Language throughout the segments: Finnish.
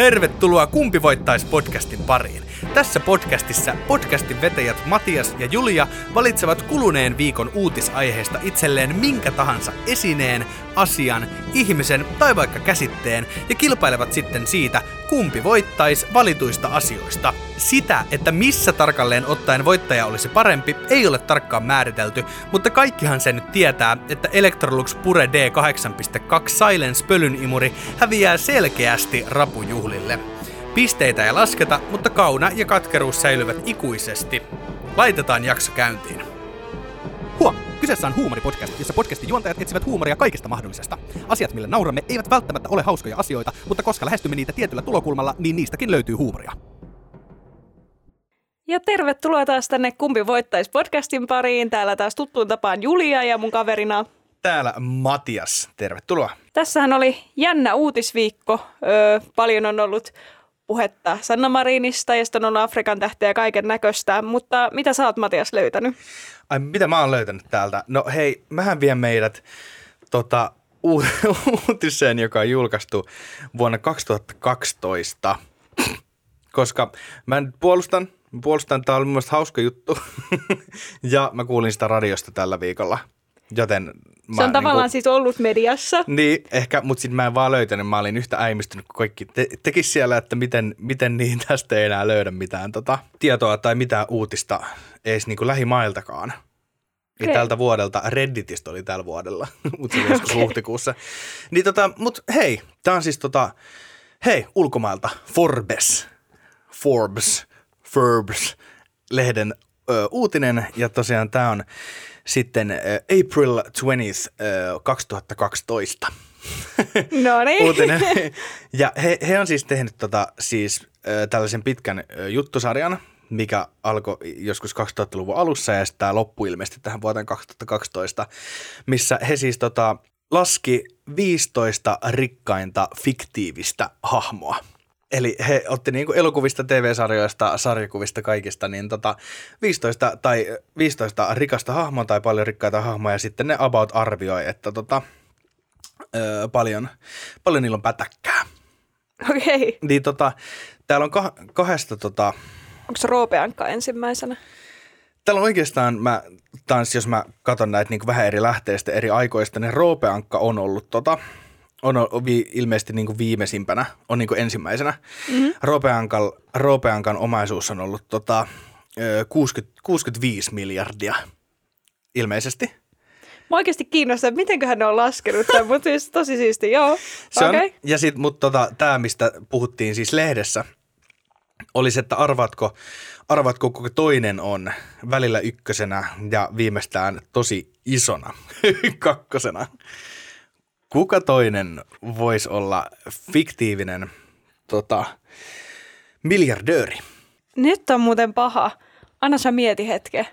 Tervetuloa Kumpi voittaisi podcastin pariin. Tässä podcastissa podcastin vetäjät Matias ja Julia valitsevat kuluneen viikon uutisaiheesta itselleen minkä tahansa esineen, asian, ihmisen tai vaikka käsitteen ja kilpailevat sitten siitä, kumpi voittaisi valituista asioista. Sitä, että missä tarkalleen ottaen voittaja olisi parempi, ei ole tarkkaan määritelty, mutta kaikkihan se nyt tietää, että Electrolux Pure D8.2 Silence pölynimuri häviää selkeästi rapujuhlille. Pisteitä ei lasketa, mutta kauna ja katkeruus säilyvät ikuisesti. Laitetaan jakso käyntiin. Kyseessä on huumoripodcast, jossa podcastin juontajat etsivät huumoria kaikesta mahdollisesta. Asiat, millä nauramme, eivät välttämättä ole hauskoja asioita, mutta koska lähestymme niitä tietyllä tulokulmalla, niin niistäkin löytyy huumoria. Ja tervetuloa taas tänne Kumpi voittaisi podcastin pariin. Täällä taas tuttuun tapaan Julia ja mun kaverina. Täällä Matias, tervetuloa. Tässähän oli jännä uutisviikko. Öö, paljon on ollut puhetta Sanna Marinista ja sitten on ollut Afrikan tähteä ja kaiken näköistä. Mutta mitä sä oot Matias löytänyt? Ai mitä mä oon löytänyt täältä? No hei, mähän vien meidät tota, u- uutiseen, joka on julkaistu vuonna 2012. Koska mä nyt puolustan, puolustan, tää oli mun hauska juttu. ja mä kuulin sitä radiosta tällä viikolla. Joten mä, Se on tavallaan niin siis ollut mediassa. Niin, ehkä, mutta sitten mä en vaan löytänyt. Mä olin yhtä äimistynyt kuin kaikki te- tekis siellä, että miten, miten niin tästä ei enää löydä mitään tota, tietoa tai mitään uutista edes niin kuin lähimailtakaan. Niin Okei. tältä vuodelta, Redditistä oli tällä vuodella, mutta se oli joskus huhtikuussa. Niin tota, mut hei, tää on siis tota, hei, ulkomailta, Forbes, Forbes, Forbes, lehden ö, uutinen, ja tosiaan tämä on sitten ö, April 20th, ö, 2012 No niin. uutinen. Ja he, he on siis tehnyt tota, siis, ö, tällaisen pitkän juttusarjan, mikä alkoi joskus 2000-luvun alussa ja sitten tämä loppui ilmeisesti tähän vuoteen 2012, missä he siis tota, laski 15 rikkainta fiktiivistä hahmoa. Eli he otti niinku elokuvista, TV-sarjoista, sarjakuvista, kaikista, niin tota 15, tai 15 rikasta hahmoa tai paljon rikkaita hahmoja, ja sitten ne about arvioi, että tota, öö, paljon, paljon niillä on pätäkkää. Okei. Niin tota, täällä on kah- kahdesta tota, Onko se Roopeankka ensimmäisenä? täällä on oikeastaan, mä, taas jos mä katson näitä niin vähän eri lähteistä, eri aikoista, niin Roopeankka on ollut tota, on, on vi, ilmeisesti niin viimeisimpänä, on niin ensimmäisenä. Mm-hmm. Roopeankan, Roopeankan omaisuus on ollut tota, ö, 60, 65 miljardia ilmeisesti. Mä oikeasti kiinnostaa, että mitenköhän ne on laskenut tämän, mutta siis tosi siisti, joo. Se on, Okei. ja sitten, mutta tota, tämä, mistä puhuttiin siis lehdessä, oli se, että arvatko, arvatko kuka toinen on välillä ykkösenä ja viimeistään tosi isona kakkosena. Kuka toinen voisi olla fiktiivinen tota, miljardööri? Nyt on muuten paha. Anna sä mieti hetken.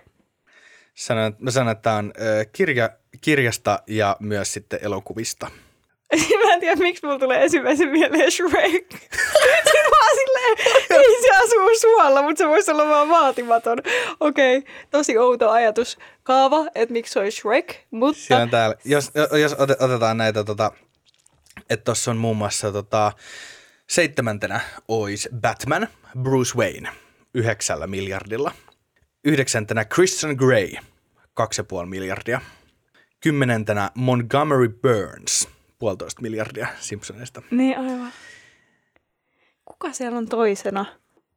Sanon, mä sanon, että tämä on kirja, kirjasta ja myös sitten elokuvista. Mä en tiedä, miksi mulla tulee ensimmäisen mieleen Shrek. Sitten mä oon silleen, asuu suolla, mutta se voisi olla vaan vaatimaton. Okei, okay. tosi outo ajatus. Kaava, että miksi se olisi Shrek, mutta Siellä on täällä, jos, jos ote- otetaan näitä, tota, että tuossa on muun muassa tota, seitsemäntenä olisi Batman, Bruce Wayne, yhdeksällä miljardilla. Yhdeksäntenä Christian Grey, kaksi puoli miljardia. Kymmenentenä Montgomery Burns, puolitoista miljardia Simpsoneista. Niin aivan. Kuka siellä on toisena?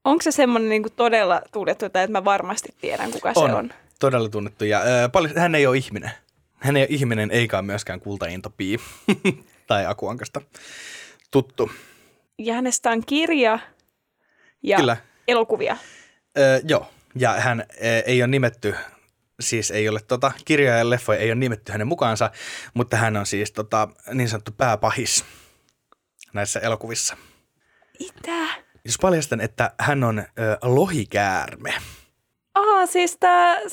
Onko se semmoinen niinku todella tunnettu, että mä varmasti tiedän, kuka se on? todella tunnettu. Ja, ö, paljon, hän ei ole ihminen. Hän ei ole ihminen, eikä ole myöskään kultainto Pii tai Akuankasta tuttu. Ja hänestä on kirja ja Kyllä. elokuvia. Öö, joo, ja hän ö, ei ole nimetty, siis ei ole tota, kirjoja ja leffoja ei ole nimetty hänen mukaansa, mutta hän on siis tota, niin sanottu pääpahis näissä elokuvissa. Mitä? Jos paljastan, että hän on ö, lohikäärme. Aa, siis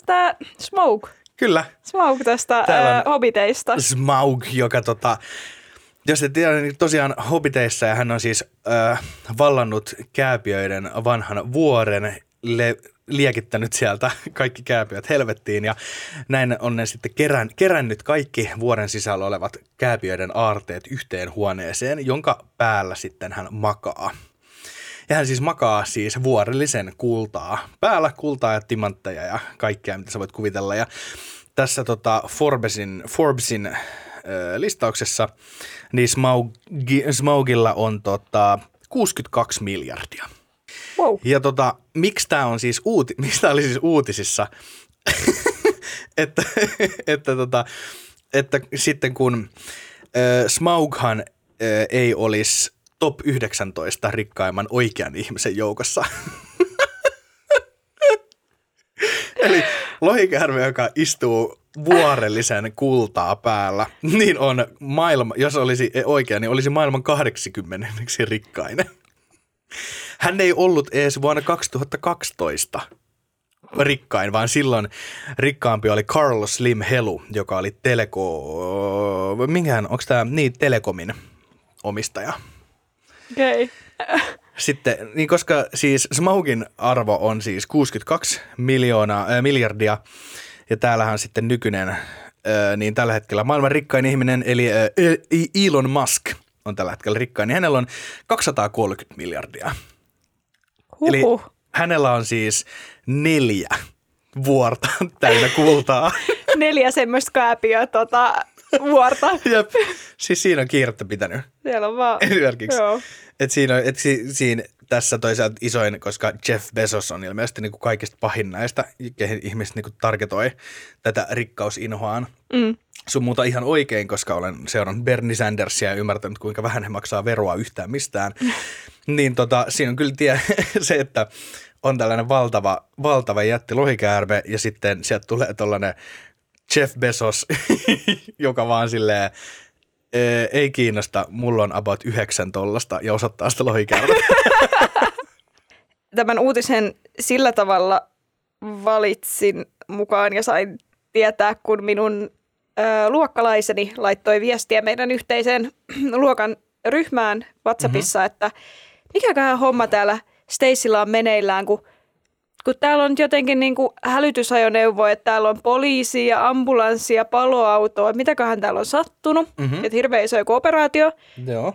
tää Smoke. Kyllä, Smoke tästä Täällä on- Hobbiteista. Smaug, joka tota, jos et tiedä, niin tosiaan Hobbiteissa ja hän on siis ö, vallannut kääpiöiden vanhan vuoren, le, liekittänyt sieltä kaikki kääpiöt helvettiin ja näin on ne sitten kerän, kerännyt kaikki vuoren sisällä olevat kääpiöiden aarteet yhteen huoneeseen, jonka päällä sitten hän makaa. Ja hän siis makaa siis vuorellisen kultaa päällä, kultaa ja timantteja ja kaikkea, mitä sä voit kuvitella. Ja tässä tota Forbesin, Forbesin äh, listauksessa niin Smaugi, Smaugilla on tota 62 miljardia. Wow. Ja tota, miksi tämä on siis uuti, miksi tää oli siis uutisissa, että, että, tota, että sitten kun äh, Smaughan äh, ei olisi top 19 rikkaimman oikean ihmisen joukossa. Eli lohikärme, joka istuu vuorellisen kultaa päällä, niin on maailma, jos olisi oikea, niin olisi maailman 80 rikkainen. Hän ei ollut edes vuonna 2012 rikkain, vaan silloin rikkaampi oli Carlos Slim Helu, joka oli teleko... Minkähän, onko tämä niin, Telekomin omistaja. Okei. Okay. Sitten, niin koska siis Smaugin arvo on siis 62 miljoonaa, äh, miljardia, ja täällähän sitten nykyinen, äh, niin tällä hetkellä maailman rikkain ihminen, eli äh, Elon Musk on tällä hetkellä rikkain, niin hänellä on 230 miljardia. Huhhuh. Eli hänellä on siis neljä vuorta täynnä kultaa. Neljä semmoista kääpiöä tota, vuorta. Jep. Siis siinä on kiirettä pitänyt. Siellä on vaan. Esimerkiksi. Joo. Et siinä, on, et si, siinä tässä toisaalta isoin, koska Jeff Bezos on ilmeisesti niin kuin kaikista pahin näistä, kehen ihmiset niin kuin targetoi tätä rikkausinhoaan. Mm. Sun muuta ihan oikein, koska olen seurannut Bernie Sandersia ja ymmärtänyt, kuinka vähän he maksaa veroa yhtään mistään. niin tota, siinä on kyllä tie, se, että on tällainen valtava, valtava jätti lohikäärme ja sitten sieltä tulee tällainen Jeff Bezos, joka vaan silleen, "Ee, ei kiinnosta, mulla on about yhdeksän tollasta ja osoittaa sitä lohikäärmettä. Tämän uutisen sillä tavalla valitsin mukaan ja sain tietää, kun minun ö, luokkalaiseni laittoi viestiä meidän yhteiseen luokan ryhmään WhatsAppissa, mm-hmm. että mikäköhän homma täällä Stacylla on meneillään, kun, kun täällä on jotenkin niin kuin hälytysajoneuvo, että täällä on poliisi ja ambulanssi ja paloauto, että mitäköhän täällä on sattunut, Mhm. mm-hmm. että hirveä iso joku operaatio. Joo.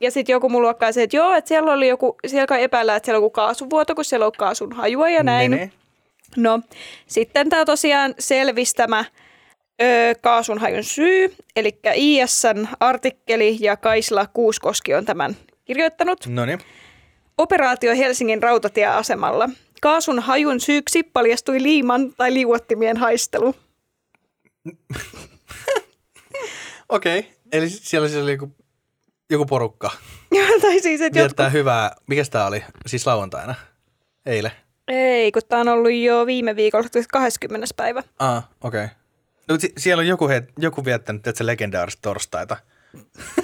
Ja sitten joku mun luokkaisi, että joo, että siellä oli joku, siellä kai epäillään, että siellä on joku kaasuvuoto, kun siellä on kaasun hajua ja näin. Menee. No, sitten tämä tosiaan selvistämä ö, kaasunhajun syy, eli ISN artikkeli ja Kaisla Kuuskoski on tämän kirjoittanut. No niin. Operaatio Helsingin rautatieasemalla. Kaasun hajun syyksi paljastui liiman tai liuottimien haistelu. Okei. Okay. Eli siellä siis oli joku, joku porukka. tai siis, että jotkut... Hyvää, mikä tämä oli? Siis lauantaina? Eilen? Ei, kun tämä on ollut jo viime viikolla, 20. päivä. Ah, okei. Okay. No, si- siellä on joku, he, joku viettänyt, että se legendaarista torstaita.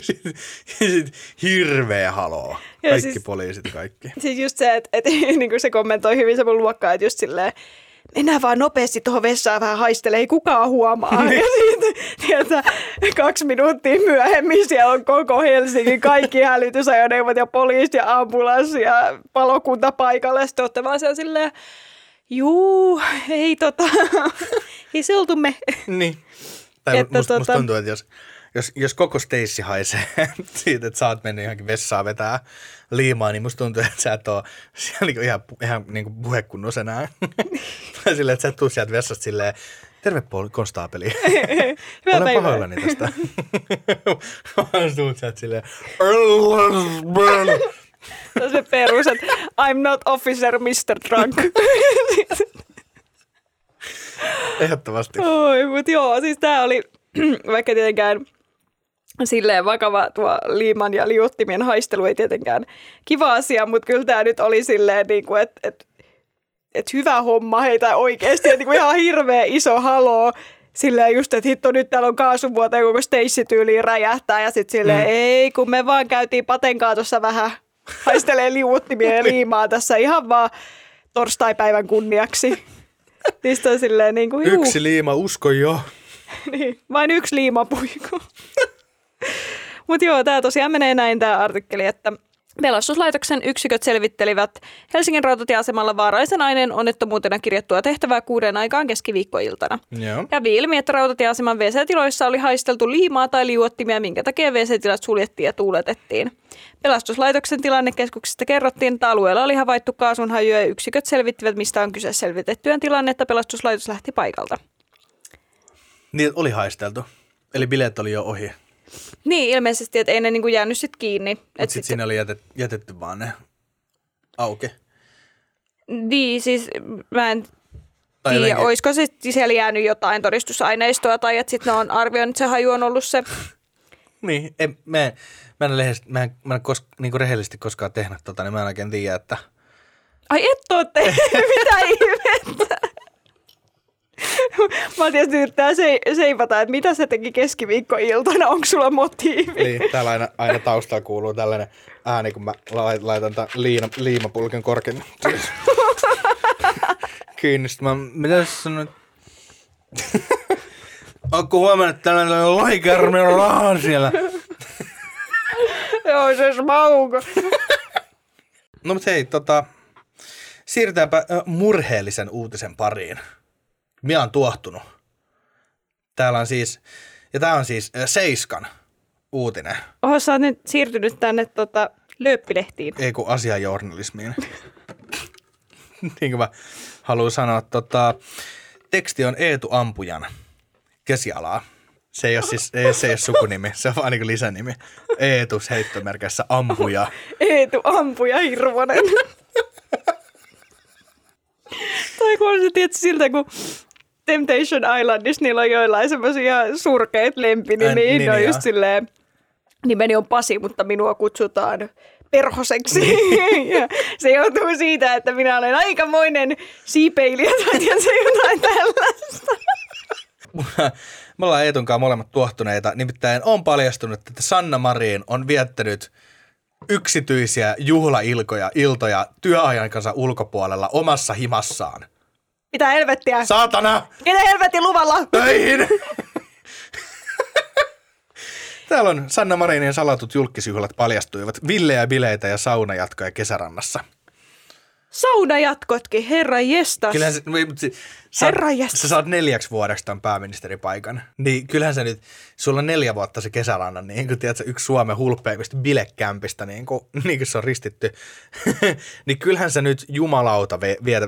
Sitten sit hirveä haloo. Kaikki siis- poliisit kaikki. Siis just se, että, että niin kuin se kommentoi hyvin se mun luokkaa, että just silleen, mennään vaan nopeasti tuohon vessaan vähän haistelee, ei kukaan huomaa. ja sitten, tiedätkö, kaksi minuuttia myöhemmin siellä on koko Helsingin kaikki hälytysajoneuvot ja poliisi ja ambulanssi ja palokunta paikalle. Sitten olette vaan siellä silleen, juu, ei tota, ei seltumme. Niin. Tai Että musta, musta tota- tuntuu, että jos, jos, jos koko Stacy haisee siitä, että sä oot mennyt johonkin vessaan vetää liimaa, niin musta tuntuu, että sä et ole siellä niinku ihan, ihan niin kuin puhekunnos enää. Silleen, että sä et tuu sieltä vessasta silleen, terve Paul, konstaapeli. Hyvää Olen päivää. pahoillani tästä. Vaan tuut sieltä silleen, Se on se perus, että I'm not officer, Mr. Drunk. ehdottomasti. Oi, mutta joo, siis tää oli, vaikka tietenkään silleen vakava tuo liiman ja liuottimien haistelu ei tietenkään kiva asia, mutta kyllä tämä nyt oli silleen, niin kuin, että et, et hyvä homma heitä oikeasti, että niin kuin ihan hirveä iso haloo. Silleen just, että hitto nyt täällä on kaasuvuoto ja koko Stacy tyyliin räjähtää ja sitten silleen, mm. ei kun me vaan käytiin patenkaa tuossa vähän haistelee liuuttimia ja liimaa tässä ihan vaan torstaipäivän kunniaksi. Niistä on silleen niin kuin, juu. Yksi liima, usko jo. Niin, vain yksi liimapuiku. Mutta joo, tämä tosiaan menee näin tämä artikkeli, että Pelastuslaitoksen yksiköt selvittelivät Helsingin rautatieasemalla vaarallisen aineen onnettomuutena kirjattua tehtävää kuuden aikaan keskiviikkoiltana. Joo. Kävi ilmi, että rautatieaseman WC-tiloissa oli haisteltu liimaa tai liuottimia, minkä takia WC-tilat suljettiin ja tuuletettiin. Pelastuslaitoksen tilannekeskuksesta kerrottiin, että alueella oli havaittu kaasunhajuja ja yksiköt selvittivät, mistä on kyse selvitettyään tilannetta. Pelastuslaitos lähti paikalta. Niin oli haisteltu. Eli bileet oli jo ohi. Niin, ilmeisesti, että ei ne niinku jäänyt sit kiinni. Mutta sitten siinä oli jätet, jätetty vaan ne auki. Niin, siis mä en Tai tiedä, jotenkin- olisiko se siellä jäänyt jotain todistusaineistoa tai että sitten ne on arvioinut, että se haju on ollut se. Niin, en, mä, en- mä en, lehdistä, mä en, mä en kos, niin rehellisesti koskaan tehnyt tota, niin mä en oikein tiedä, että Ai et oo te, mitä ihmettä. Matias yrittää se, seipata, että mitä se teki keskiviikkoiltana, onko sulla motiivi? Niin, täällä aina, aina taustalla kuuluu tällainen ääni, kun mä lai- laitan tämän liina, liimapulken korkein kiinni. Sitten mä, mitä sä sanoit? Onko huomannut, että tällainen lohikärmi on rahaa siellä? Joo, se smauko. No mutta hei, tota, siirrytäänpä murheellisen uutisen pariin. Minä on tuohtunut. Täällä on siis, ja tää on siis ö, Seiskan uutinen, Oho, sä oot nyt siirtynyt tänne tota, lööppilehtiin. ei kun asiajournalismiin. niin kuin mä haluan sanoa, tota, teksti on Eetu Ampujan kesialaa. Se ei ole siis ei, se ei ole sukunimi, se on vaan niin lisänimi. Eetu heittomerkissä ampuja. Eetu ampuja Hirvonen. tai kun se tietysti siltä, kun Temptation Islandissa niillä on joillain semmoisia surkeita lempinimiä, niin, niin, ne on niin, just silleen, nimeni on Pasi, mutta minua kutsutaan perhoseksi. ja se johtuu siitä, että minä olen aikamoinen siipeilijä tai tiedätkö, jotain tällaista. Me ollaan Eetun kanssa molemmat tuohtuneita. Nimittäin on paljastunut, että Sanna Marin on viettänyt yksityisiä juhlailkoja, iltoja työajankansa ulkopuolella omassa himassaan. Mitä helvettiä? Saatana! Ketä helvetin luvalla? Töihin! Täällä on Sanna Marinin salatut julkisjuhlat paljastuivat. Villejä bileitä ja saunajatkoja kesärannassa. Saunajatkotkin, herra jestas. Kyllähän se, sä, Herra jästäs. sä saat neljäksi vuodeksi tämän pääministeripaikan. Niin kyllähän se nyt, sulla on neljä vuotta se kesärannan, niin kuin tiedätkö, yksi Suomen hulppeimmista bilekämpistä, niin kuin, niin kuin se on ristitty. niin kyllähän sä nyt jumalauta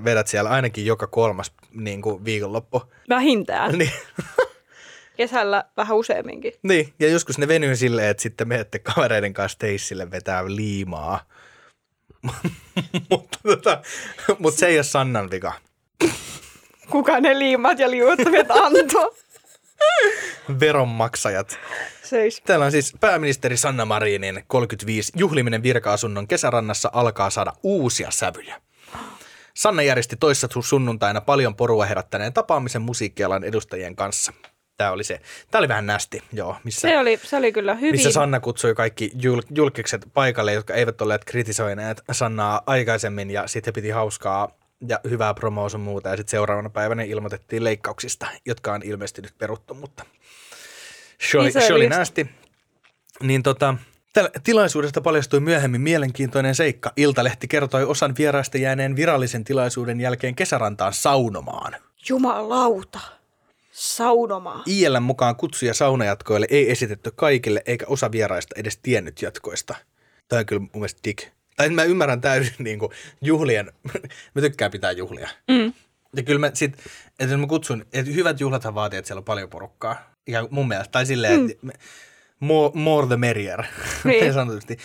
vedät siellä ainakin joka kolmas niin kuin viikonloppu. Vähintään. Niin, Kesällä vähän useamminkin. niin, ja joskus ne venyy silleen, että sitten menette kavereiden kanssa teissille vetää liimaa. mutta, tota, mutta se ei ole Sannan vika. Kuka ne liimat ja liuottavat anto? Veronmaksajat. Seis. Täällä on siis pääministeri Sanna Marinin 35 juhliminen virka-asunnon kesärannassa alkaa saada uusia sävyjä. Sanna järjesti toissa sunnuntaina paljon porua herättäneen tapaamisen musiikkialan edustajien kanssa. Tämä oli se. Tämä oli vähän nästi, joo, missä, Se oli, se oli kyllä hyvin. missä Sanna kutsui kaikki jul, julkikset paikalle, jotka eivät olleet kritisoineet Sannaa aikaisemmin ja sitten piti hauskaa ja hyvää promoa sun muuta ja sitten seuraavana päivänä ilmoitettiin leikkauksista, jotka on ilmeisesti nyt peruttu, mutta se oli, Niin se oli nästi. Niin tota, Tällä tilaisuudesta paljastui myöhemmin mielenkiintoinen seikka. Iltalehti kertoi osan vieraista jääneen virallisen tilaisuuden jälkeen kesärantaan saunomaan. Jumalauta. Saunomaa. ILM mukaan kutsuja saunajatkoille ei esitetty kaikille, eikä osa vieraista edes tiennyt jatkoista. Tämä on kyllä mun mielestä dick. Tai mä ymmärrän täysin niin kuin juhlien, mä tykkään pitää juhlia. Mm. Ja kyllä mä sit, että mä kutsun, että hyvät juhlathan vaatii, että siellä on paljon porukkaa. Ja mun mielestä, tai silleen, mm. että more, more the merrier, niin. sanotusti.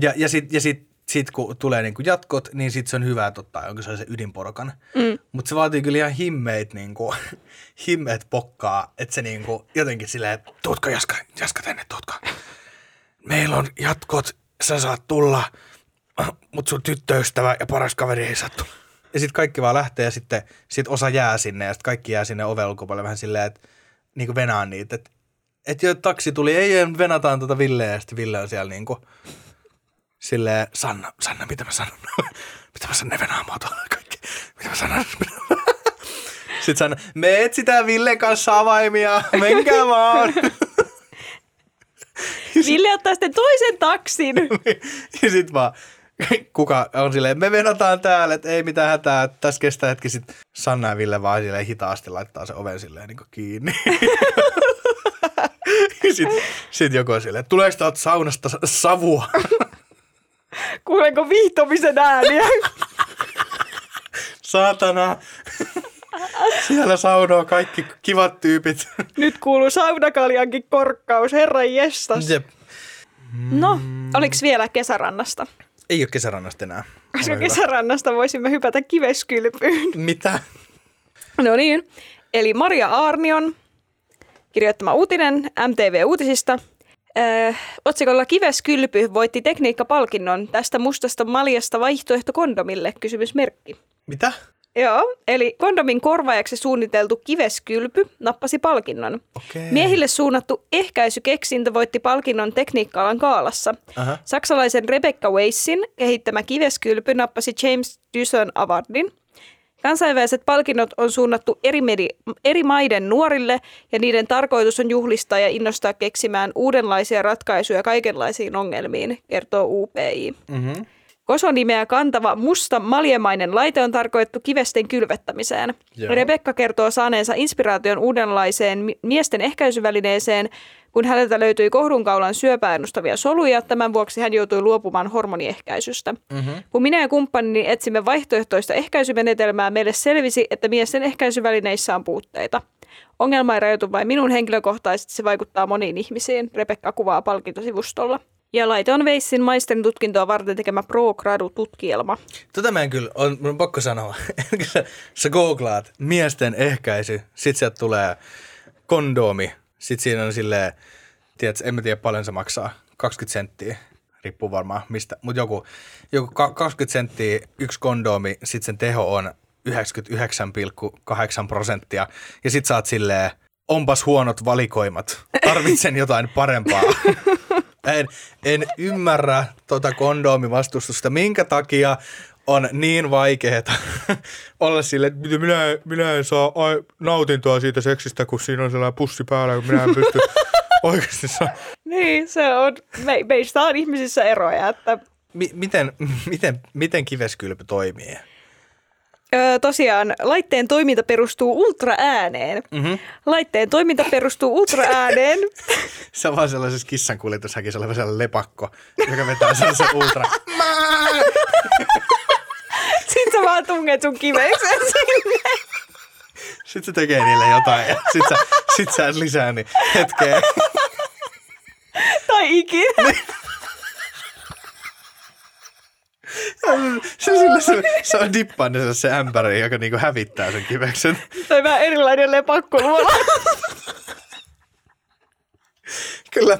Ja, ja sitten ja sit, sit, kun tulee niinku jatkot, niin sitten se on hyvä, että ottaa jonkin sellaisen ydinporokan. Mm. Mutta se vaatii kyllä ihan himmeit, niinku, himmeet pokkaa, että se niinku, jotenkin silleen, että tuutko Jaska, Jaska tänne, tuutko. Meillä on jatkot, sä saat tulla, mutta sun tyttöystävä ja paras kaveri ei saa tulla. Ja sitten kaikki vaan lähtee ja sitten sit osa jää sinne ja sitten kaikki jää sinne oven ulkopuolelle vähän silleen, että niinku venaan niitä. Että et jo taksi tuli, ei, ei venataan tuota Villeä ja sitten Ville on siellä niinku silleen, Sanna, Sanna, mitä mä sanon? mitä mä sanon, ne venaa mua tuolla kaikki. Mitä mä sanon? Sitten Sanna, me etsitään Villen kanssa avaimia, menkää vaan. Ville ottaa sitten toisen taksin. ja sit vaan kuka on silleen, me venataan täällä, että ei mitään hätää, että tässä kestää hetki. Sitten Sanna ja Ville vaan silleen hitaasti laittaa se oven silleen niin kiinni. Sitten sit joku on silleen, tuleeko saunasta savua? Kuulenko viihtomisen ääniä? Saatana. Siellä saunoo kaikki kivat tyypit. Nyt kuuluu saunakaljankin korkkaus, herran jestas. Jep. No, oliks vielä kesärannasta? Ei ole kesärannasta enää. Koska kesärannasta voisimme hypätä kiveskylpyyn. Mitä? No niin, eli Maria Aarnion kirjoittama uutinen MTV-uutisista. Otsikolla Kiveskylpy voitti tekniikkapalkinnon tästä mustasta maljasta vaihtoehto kondomille, kysymysmerkki. Mitä? Joo, eli kondomin korvaajaksi suunniteltu kiveskylpy nappasi palkinnon. Okei. Miehille suunnattu ehkäisykeksintö voitti palkinnon tekniikka-alan kaalassa. Aha. Saksalaisen Rebecca Weissin kehittämä kiveskylpy nappasi James Dyson Awardin. Kansainväliset palkinnot on suunnattu eri, medi- eri maiden nuorille ja niiden tarkoitus on juhlistaa ja innostaa keksimään uudenlaisia ratkaisuja kaikenlaisiin ongelmiin, kertoo UPI. Mm-hmm. Kosonimeä kantava musta maljemainen laite on tarkoitettu kivesten kylvettämiseen. Joo. Rebekka kertoo saaneensa inspiraation uudenlaiseen mi- miesten ehkäisyvälineeseen, kun häneltä löytyi kohdunkaulan syöpää ennustavia soluja. Tämän vuoksi hän joutui luopumaan hormoniehkäisystä. Mm-hmm. Kun minä ja kumppanini etsimme vaihtoehtoista ehkäisymenetelmää, meille selvisi, että miesten ehkäisyvälineissä on puutteita. Ongelma ei rajoitu vain minun henkilökohtaisesti, se vaikuttaa moniin ihmisiin, Rebekka kuvaa palkintosivustolla. Ja laite on Veissin maisterin tutkintoa varten tekemä Pro-gradu-tutkielma. Tota mä en kyllä, on, mun on pakko sanoa. sä, googlaat miesten ehkäisy, sit sieltä tulee kondoomi, sit siinä on silleen, tiedätkö, en mä tiedä paljon se maksaa, 20 senttiä, riippuu varmaan mistä, mutta joku, joku ka- 20 senttiä yksi kondoomi, sit sen teho on 99,8 prosenttia, ja sit sä oot silleen, onpas huonot valikoimat, tarvitsen jotain parempaa. En, en ymmärrä tota kondoomivastustusta, minkä takia on niin vaikeaa olla sille, että "Miten minä, minä en saa ai, nautintoa siitä seksistä, kun siinä on sellainen pussi päällä, kun minä en pysty oikeasti saa. Niin, se on, me, meistä on ihmisissä eroja, että Mi- miten, miten, miten kiveskylpy toimii? Öö, tosiaan laitteen toiminta perustuu ultraääneen. Mm-hmm. Laitteen toiminta perustuu ultraääneen. Se on vaan sellaisessa kissan kuljetushäkissä oleva sellainen lepakko, joka vetää sellaisen ultra. Sitten sä vaan tunget sun kiveksen sinne. Sitten se tekee niille jotain ja sit sä, sit sä lisää, niin hetkeen. Tai ikinä. Se, sillä se, se on dippannut se ämpäri, joka niinku hävittää sen kiveksen. Tai vähän erilainen lepakko luola. Kyllä.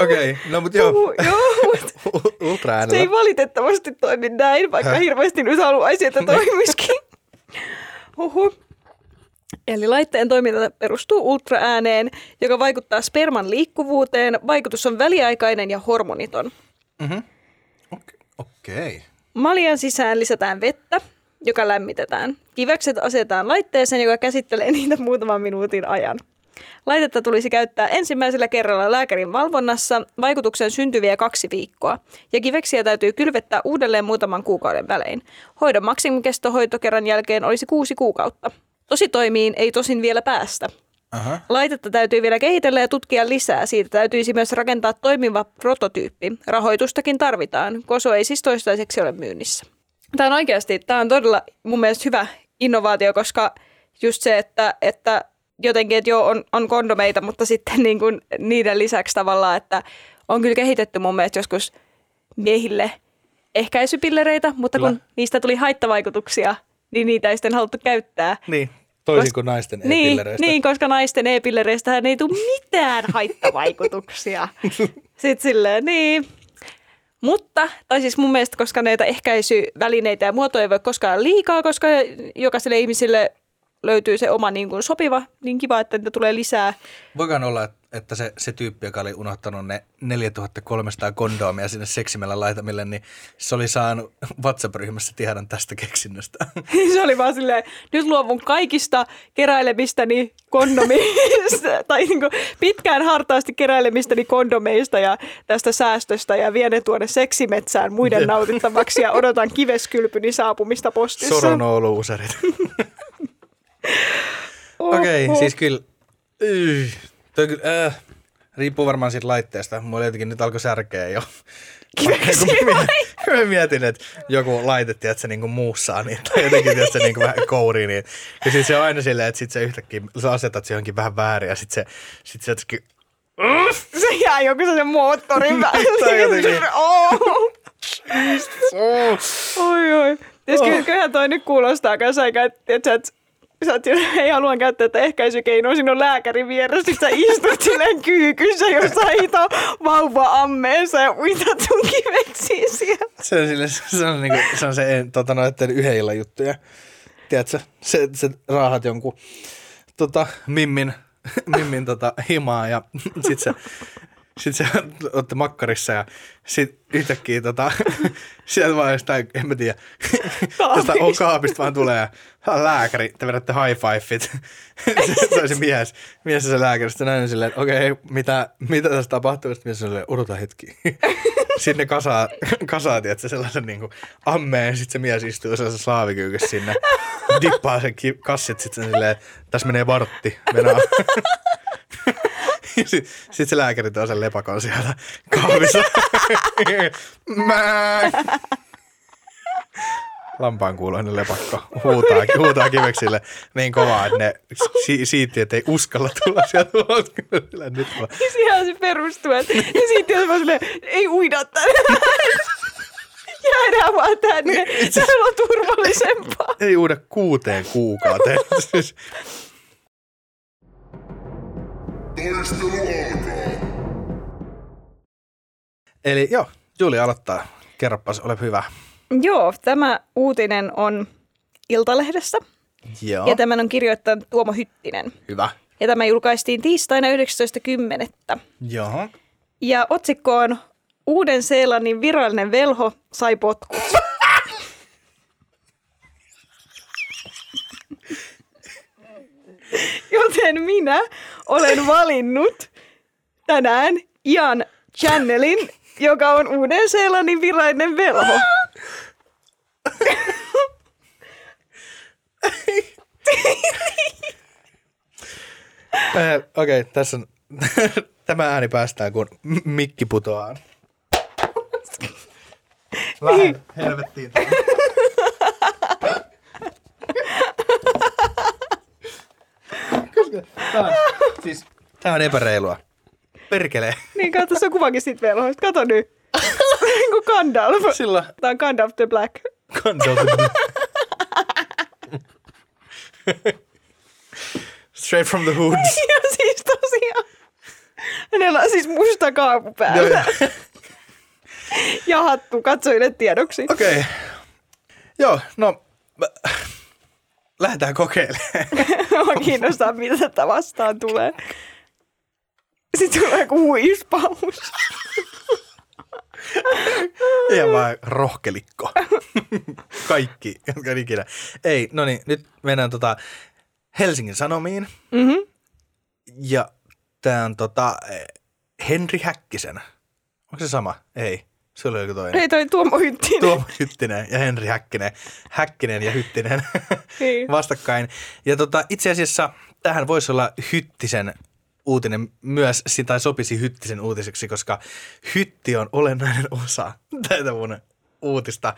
Okei, okay, no mut joo. Joo, mut Ultra se ei äänellä. valitettavasti toimi näin, vaikka Häh? hirveästi nyt haluaisi, että toimisikin. Huhu. Eli laitteen toiminta perustuu ultraääneen, joka vaikuttaa sperman liikkuvuuteen. Vaikutus on väliaikainen ja hormoniton. Mhm. Okei. Maljan sisään lisätään vettä, joka lämmitetään. Kivekset asetetaan laitteeseen, joka käsittelee niitä muutaman minuutin ajan. Laitetta tulisi käyttää ensimmäisellä kerralla lääkärin valvonnassa vaikutuksen syntyviä kaksi viikkoa, ja kiveksiä täytyy kylvettää uudelleen muutaman kuukauden välein. Hoidon maksimikesto hoitokerran jälkeen olisi kuusi kuukautta. Tosi toimiin ei tosin vielä päästä. Aha. Laitetta täytyy vielä kehitellä ja tutkia lisää. Siitä täytyisi myös rakentaa toimiva prototyyppi. Rahoitustakin tarvitaan. Koso ei siis toistaiseksi ole myynnissä. Tämä on oikeasti, tämä on todella mun mielestä hyvä innovaatio, koska just se, että, että jotenkin, että joo, on, on kondomeita, mutta sitten niin kuin niiden lisäksi tavallaan, että on kyllä kehitetty mun mielestä joskus miehille ehkäisypillereitä, mutta kun Kyllä. niistä tuli haittavaikutuksia, niin niitä ei sitten haluttu käyttää. Niin, toisin kuin naisten Niin, e-pillereistä. niin, koska naisten e-pillereistähän ei tule mitään haittavaikutuksia. Sitten silleen, niin. Mutta, tai siis mun mielestä, koska näitä ehkäisyvälineitä ja muotoja ei voi koskaan liikaa, koska jokaiselle ihmiselle löytyy se oma niin kuin sopiva, niin kiva, että niitä tulee lisää. Voikaan olla, että- se, se tyyppi, joka oli unohtanut ne 4300 kondoomia sinne seksimellä laitamille, niin se oli saanut WhatsApp-ryhmässä tiedon tästä keksinnöstä. se oli vaan silleen, nyt luovun kaikista keräilemistani kondomeista, tai niin kuin pitkään hartaasti keräilemistani kondomeista ja tästä säästöstä ja vien ne tuonne seksimetsään muiden nautittavaksi ja odotan kiveskylpyni saapumista postissa. Soronouluuserit. Okei, okay, siis kyllä, yh, toi kyllä, äh, riippuu varmaan siitä laitteesta. Mulla jotenkin nyt alkoi särkeä jo. Kiveksi kun, mä, mietin, että joku laite, että se niinku muussaa niin, tai jotenkin, että se niinku vähän kouri niin. Ja sit se on aina silleen, että sit se yhtäkkiä, sä asetat se johonkin vähän väärin ja sit se, sit se jotenkin, Se jää joku sellaisen moottorin päälle. oh. oh. Oi, oi. Siis Oh. oh. kyllähän toi nyt kuulostaa kanssa aika, että että sä oot ei haluan käyttää tätä ehkäisykeinoa, siinä on lääkärin vieressä, sit sä istut silleen kyykyssä jossain hito vauva ammeessa ja uitat sun siellä. Se on, sille, se on, niinku, se, on se tota, noiden yhden illan juttuja. Tiedätkö, se, se raahat jonkun tota, mimmin, mimmin tota, himaa ja sit se, sit se olette makkarissa ja sit yhtäkkiä tota, sieltä vaan jostain, en mä tiedä, jostain on kaapista vaan tulee ja "Ha, lääkäri, te vedätte high fiveit. se, on se mies, mies se lääkäri, sitten näin silleen, että okei, okay, mitä, mitä tässä tapahtuu, sitten mies silleen, odota hetki. Sitten ne kasaa, kasaa tiedätkö, sellaisen niin kuin ammeen, sitten se mies istuu sellaisessa slaavikyykyssä sinne, dippaa sen kassit sitten silleen, tässä menee vartti, mennään. Sitten sit se lääkäri tuo sen lepakon siellä kahvissa. Mä. Lampaan kuuloinen lepakko huutaa, huutaa kiveksille niin kovaa, että ne si- siittiöt ei uskalla tulla sieltä ulos. Kyllä nyt vaan. Siihen se perustuu, että sitten on vaan silleen, ei uida tänne. Jäädään vaan tänne, täällä on turvallisempaa. Ei uuda kuuteen kuukauteen. Siis, Taistelu alkaa. Eli joo, Julia aloittaa. Kerropas, ole hyvä. Joo, tämä uutinen on Iltalehdessä Joo, ja tämän on kirjoittanut Tuomo Hyttinen. hyvä. Ja tämä julkaistiin tiistaina 19.10. Joo. Ja otsikko on Uuden-Seelannin virallinen velho sai potkut. Joten minä olen valinnut tänään Ian Channelin, joka on Uuden-Seelannin virallinen velho. Eh, Okei, okay, tässä on... Tämä ääni päästään, kun mikki putoaa. Lähden helvettiin. Koska tää on, siis, tää on epäreilua. Perkele. Niin, kato, tässä on kuvakin siitä velhoista. Kato nyt. Niin kuin Gandalf. Sillä Tämä on Gandalf the Black. Gandalf. Straight from the hoods. Ja siis tosiaan. Hänellä on siis musta kaapu päällä. joo. ja hattu katsojille tiedoksi. Okei. Okay. Joo, no lähdetään kokeilemaan. Mua kiinnostaa, mitä tätä vastaan tulee. Sitten tulee joku huispaus. Ihan vaan rohkelikko. Kaikki, jotka ikinä. Ei, no niin, nyt mennään tota Helsingin Sanomiin. Mm-hmm. Ja tää on tota eh, Henri Häkkisen. Onko se sama? Ei. Se oli joku toinen. Ei toi Tuomo Hyttinen. Tuomo Hyttinen ja Henri Häkkinen. Häkkinen ja Hyttinen Niin. vastakkain. Ja tota, itse asiassa tähän voisi olla Hyttisen uutinen myös, tai sopisi Hyttisen uutiseksi, koska Hytti on olennainen osa tätä mun uutista.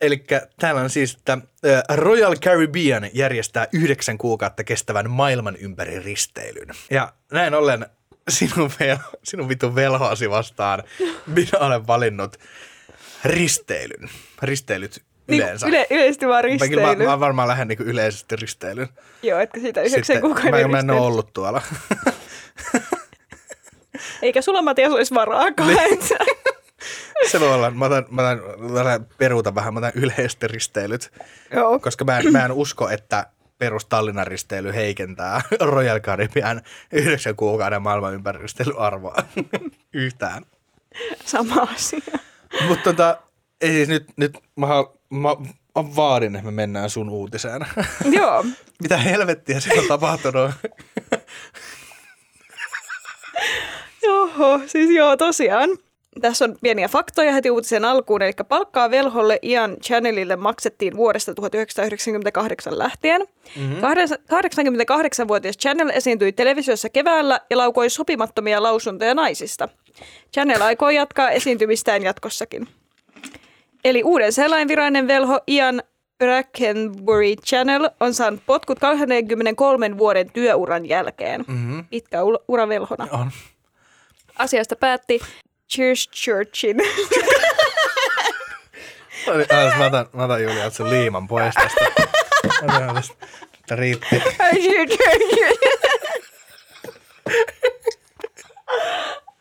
Eli täällä on siis, että Royal Caribbean järjestää yhdeksän kuukautta kestävän maailman ympäri risteilyn. Ja näin ollen sinun, vel- sinun vitun velhoasi vastaan minä olen valinnut risteilyn. Risteilyt Niin, yleensä. yle, yleisesti vaan Mä, kyllä mä, risteily. mä varmaan lähden niin yleisesti risteilyn. Joo, etkö siitä yhdeksän kuukauden mä, mä en ole risteily. ollut tuolla. Eikä sulla Matias olisi varaakaan. Niin. Se voi olla, mä otan, mä otan, mä otan peruuta vähän, mä otan yleiset risteilyt. Joo. Koska mä en, mä en usko, että perus risteily heikentää Royal Caribbean yhdeksän kuukauden maailman ympäristöarvoa yhtään. Sama asia. Mutta tota, ei siis nyt, nyt mä, mä, mä vaadin, että me mennään sun uutiseen. Joo. Mitä helvettiä siellä on tapahtunut? Oho, siis joo, tosiaan. Tässä on pieniä faktoja heti uutisen alkuun, eli palkkaa velholle Ian Channelille maksettiin vuodesta 1998 lähtien. Mm-hmm. 88-vuotias Channel esiintyi televisiossa keväällä ja laukoi sopimattomia lausuntoja naisista. Channel aikoo jatkaa esiintymistään jatkossakin. Eli uuden sellainen virainen velho Ian Brackenbury Channel on saanut potkut 23 vuoden työuran jälkeen. Mm-hmm. Pitkä ura- ura velhona. On. Asiasta päätti Cheers Churchin. Mä otan, mä otan Julia sen liiman pois tästä. Otan tästä. Tää riitti.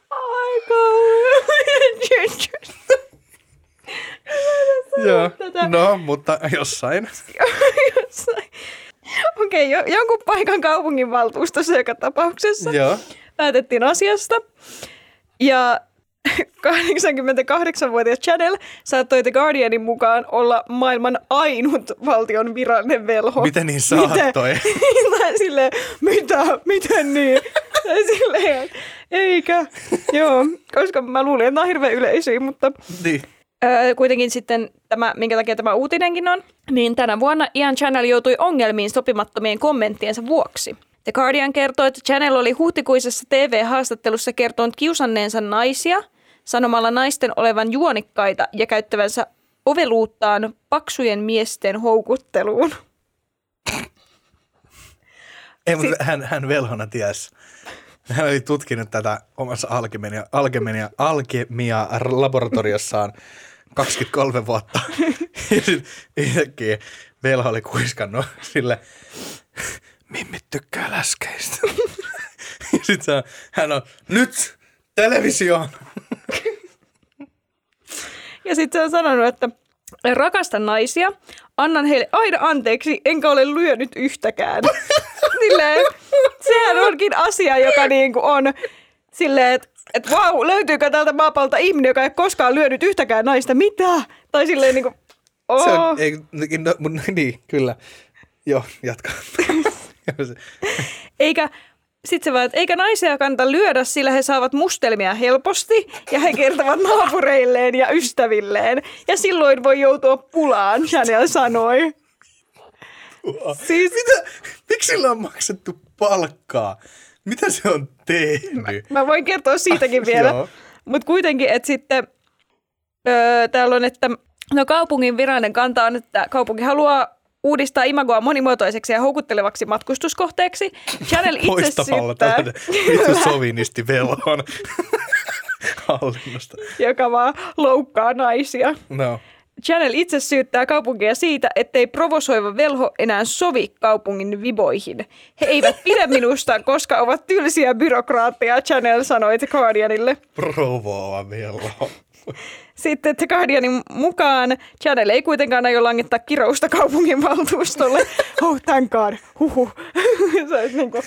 Aika Joo. tätä. No, mutta jossain. Jossain. Okei, okay, jo, jonkun paikan kaupunginvaltuustossa joka tapauksessa Joo. päätettiin asiasta. Ja 88-vuotias Channel saattoi The Guardianin mukaan olla maailman ainut valtion virallinen velho. Miten niin saattoi? Miten? Tai silleen, mitä, miten niin? Silleen, eikä. Joo, koska mä luulin, että nämä on hirveän yleisiä, mutta Niin. Öö, kuitenkin sitten tämä, minkä takia tämä uutinenkin on, niin tänä vuonna Ian Channel joutui ongelmiin sopimattomien kommenttiensa vuoksi. The Guardian kertoo, että Channel oli huhtikuisessa TV-haastattelussa kertonut kiusanneensa naisia sanomalla naisten olevan juonikkaita ja käyttävänsä oveluuttaan paksujen miesten houkutteluun. Ei, mutta hän, hän velhona ties. Hän oli tutkinut tätä omassa alkemia, alkemia, alkemia laboratoriossaan 23 vuotta. Ja sitten yhtäkkiä velho oli kuiskannut sille, mimmit tykkää läskeistä. Ja sitten hän on, nyt televisioon. Ja sitten se on sanonut, että rakastan naisia, annan heille aina anteeksi, enkä ole lyönyt yhtäkään. Silleen, sehän onkin asia, joka niinku on silleen, että et vau, löytyykö täältä maapallolta ihminen, joka ei koskaan lyönyt yhtäkään naista, mitä? Tai silleen niinku, oh. Se on, ei, no, mun- niin, kyllä. Joo, jatka. Eikä, sit se vaan, että eikä naisia kannata lyödä, sillä he saavat mustelmia helposti ja he kertovat naapureilleen ja ystävilleen. Ja silloin voi joutua pulaan, Chanel sanoi. Siis, Mitä? Miksi sillä on maksettu palkkaa? Mitä se on tehnyt? Mä voin kertoa siitäkin vielä. Mutta kuitenkin, että sitten öö, täällä on, että no kaupungin virallinen kanta on, että kaupunki haluaa uudistaa imagoa monimuotoiseksi ja houkuttelevaksi matkustuskohteeksi. Channel itse syyttää, vittu sovinisti velhon hallinnosta. joka vaan loukkaa naisia. No. Channel itse syyttää kaupunkia siitä, ettei provosoiva velho enää sovi kaupungin viboihin. He eivät pidä minusta, koska ovat tylsiä byrokraatteja, Channel sanoi The Guardianille. Provoava velho. Sitten The Guardianin mukaan Channel ei kuitenkaan aio langittaa kirousta kaupungin valtuustolle. Oh, thank God. Huhu. se olisi niin kuin,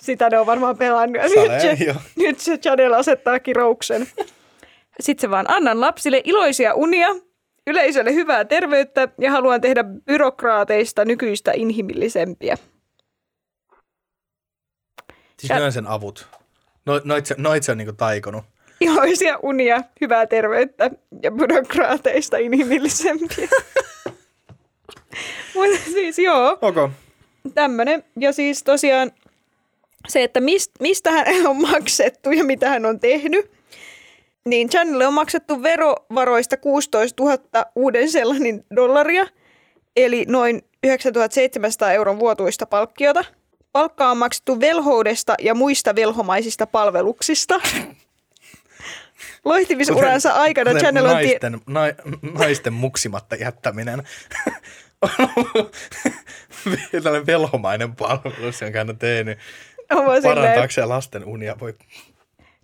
sitä ne on varmaan pelannut. Ja Sale, nyt, se, nyt se Channel asettaa kirouksen. Sitten se vaan annan lapsille iloisia unia, yleisölle hyvää terveyttä ja haluan tehdä byrokraateista nykyistä inhimillisempiä. Siis ne on sen avut. No, noit, se, noit se on niinku taikonut. Iloisia unia, hyvää terveyttä ja byrokraateista inhimillisempiä. Mutta siis joo. Okay. tämmöinen. Ja siis tosiaan se, että mist, mistä hän on maksettu ja mitä hän on tehnyt. Niin Channelle on maksettu verovaroista 16 000 uuden sellainen dollaria, eli noin 9700 euron vuotuista palkkiota. Palkkaa on maksettu velhoudesta ja muista velhomaisista palveluksista. Loihtimisuransa aikana Kuten Channel on... Tie- naisten, na, naisten muksimatta jättäminen. Tällainen velhomainen palvelus, jonka hän on tehnyt on parantaakseen lasten unia. Voi.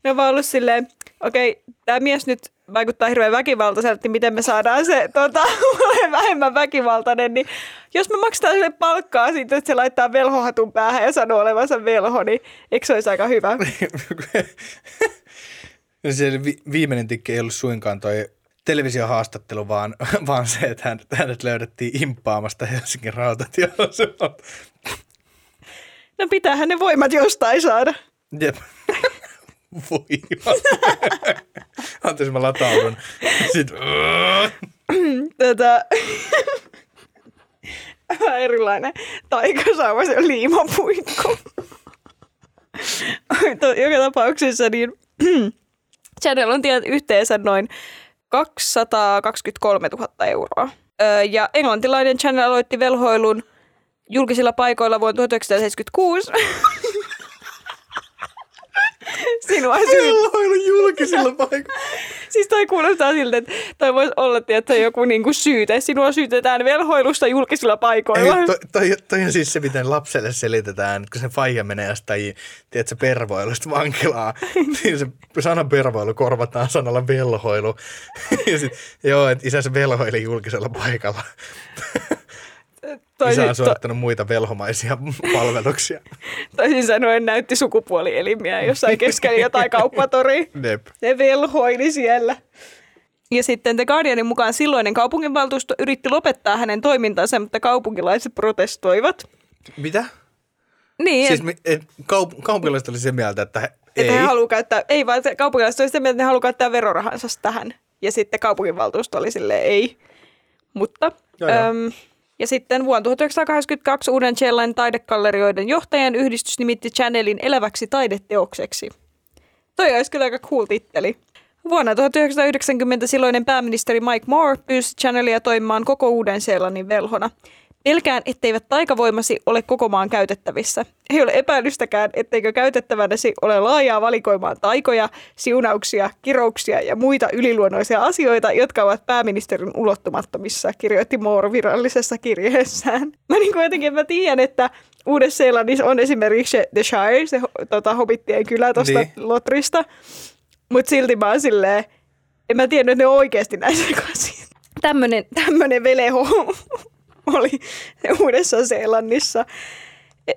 On vaan ollut silleen, okei, tämä mies nyt vaikuttaa hirveän väkivaltaiselta, miten me saadaan se tota, vähemmän väkivaltainen, niin jos me maksetaan sille palkkaa siitä, että se laittaa velhohatun päähän ja sanoo olevansa velho, niin eikö se olisi aika hyvä? se vi- viimeinen tikki ei ollut suinkaan toi televisiohaastattelu, vaan, vaan se, että hänet, hänet löydettiin impaamasta Helsingin rautatieasemalta. No pitäähän ne voimat jostain saada. Jep. Voimat. Anteeksi, mä lataudun. Sitten, Tätä... Vähän erilainen taikasauma, se on liimapuikko. Joka tapauksessa niin Channel on tiennyt yhteensä noin 223 000 euroa. Ja englantilainen Channel aloitti velhoilun julkisilla paikoilla vuonna 1976. Sinua syyt. Velhoilu julkisilla paikoilla. Siis toi kuulostaa siltä, että toi voisi olla että joku niinku syyte. Sinua syytetään velhoilusta julkisilla paikoilla. Ei, toi, toi, toi, on siis se, miten lapselle selitetään, kun se faija menee jostain, tiedätkö, pervoilusta vankilaan, niin se sana pervoilu korvataan sanalla velhoilu. ja sit, joo, että isä se velhoili julkisella paikalla. Toisin, Isä on to, suorittanut muita velhomaisia palveluksia. toisin sanoen näytti sukupuolielimiä jossain keskellä jotain kauppatoria. Nep. Se velhoili siellä. Ja sitten The Guardianin mukaan silloinen kaupunginvaltuusto yritti lopettaa hänen toimintansa, mutta kaupunkilaiset protestoivat. Mitä? Niin, Siis et, kaup- kaupunkilaiset oli se mieltä, että he, että ei. he haluaa käyttää, ei vaan se kaupunkilaiset oli sitä mieltä, että he haluaa käyttää verorahansa tähän. Ja sitten kaupunginvaltuusto oli silleen ei. Mutta, Joo, joo. äm, ja sitten vuonna 1982 uuden Shellain taidekallerioiden johtajan yhdistys nimitti Channelin eläväksi taideteokseksi. Toi olisi kyllä aika cool titteli. Vuonna 1990 silloinen pääministeri Mike Moore pyysi Channelia toimimaan koko Uuden-Seelannin velhona. Pelkään, etteivät taikavoimasi ole koko maan käytettävissä. Ei ole epäilystäkään, etteikö käytettävänäsi ole laajaa valikoimaa taikoja, siunauksia, kirouksia ja muita yliluonnoisia asioita, jotka ovat pääministerin ulottumattomissa, kirjoitti Moore virallisessa kirjeessään. Mä niin jotenkin mä tiedän, että Uudessa-Seelannissa on esimerkiksi se The Shire, se tota, hobittien kylä tuosta Niin. Lotrista, mutta silti mä oon silleen, en mä tiennyt, että ne on oikeasti näin sekaisin. Tämmönen, tämmönen veleho oli Uudessa-Seelannissa. E,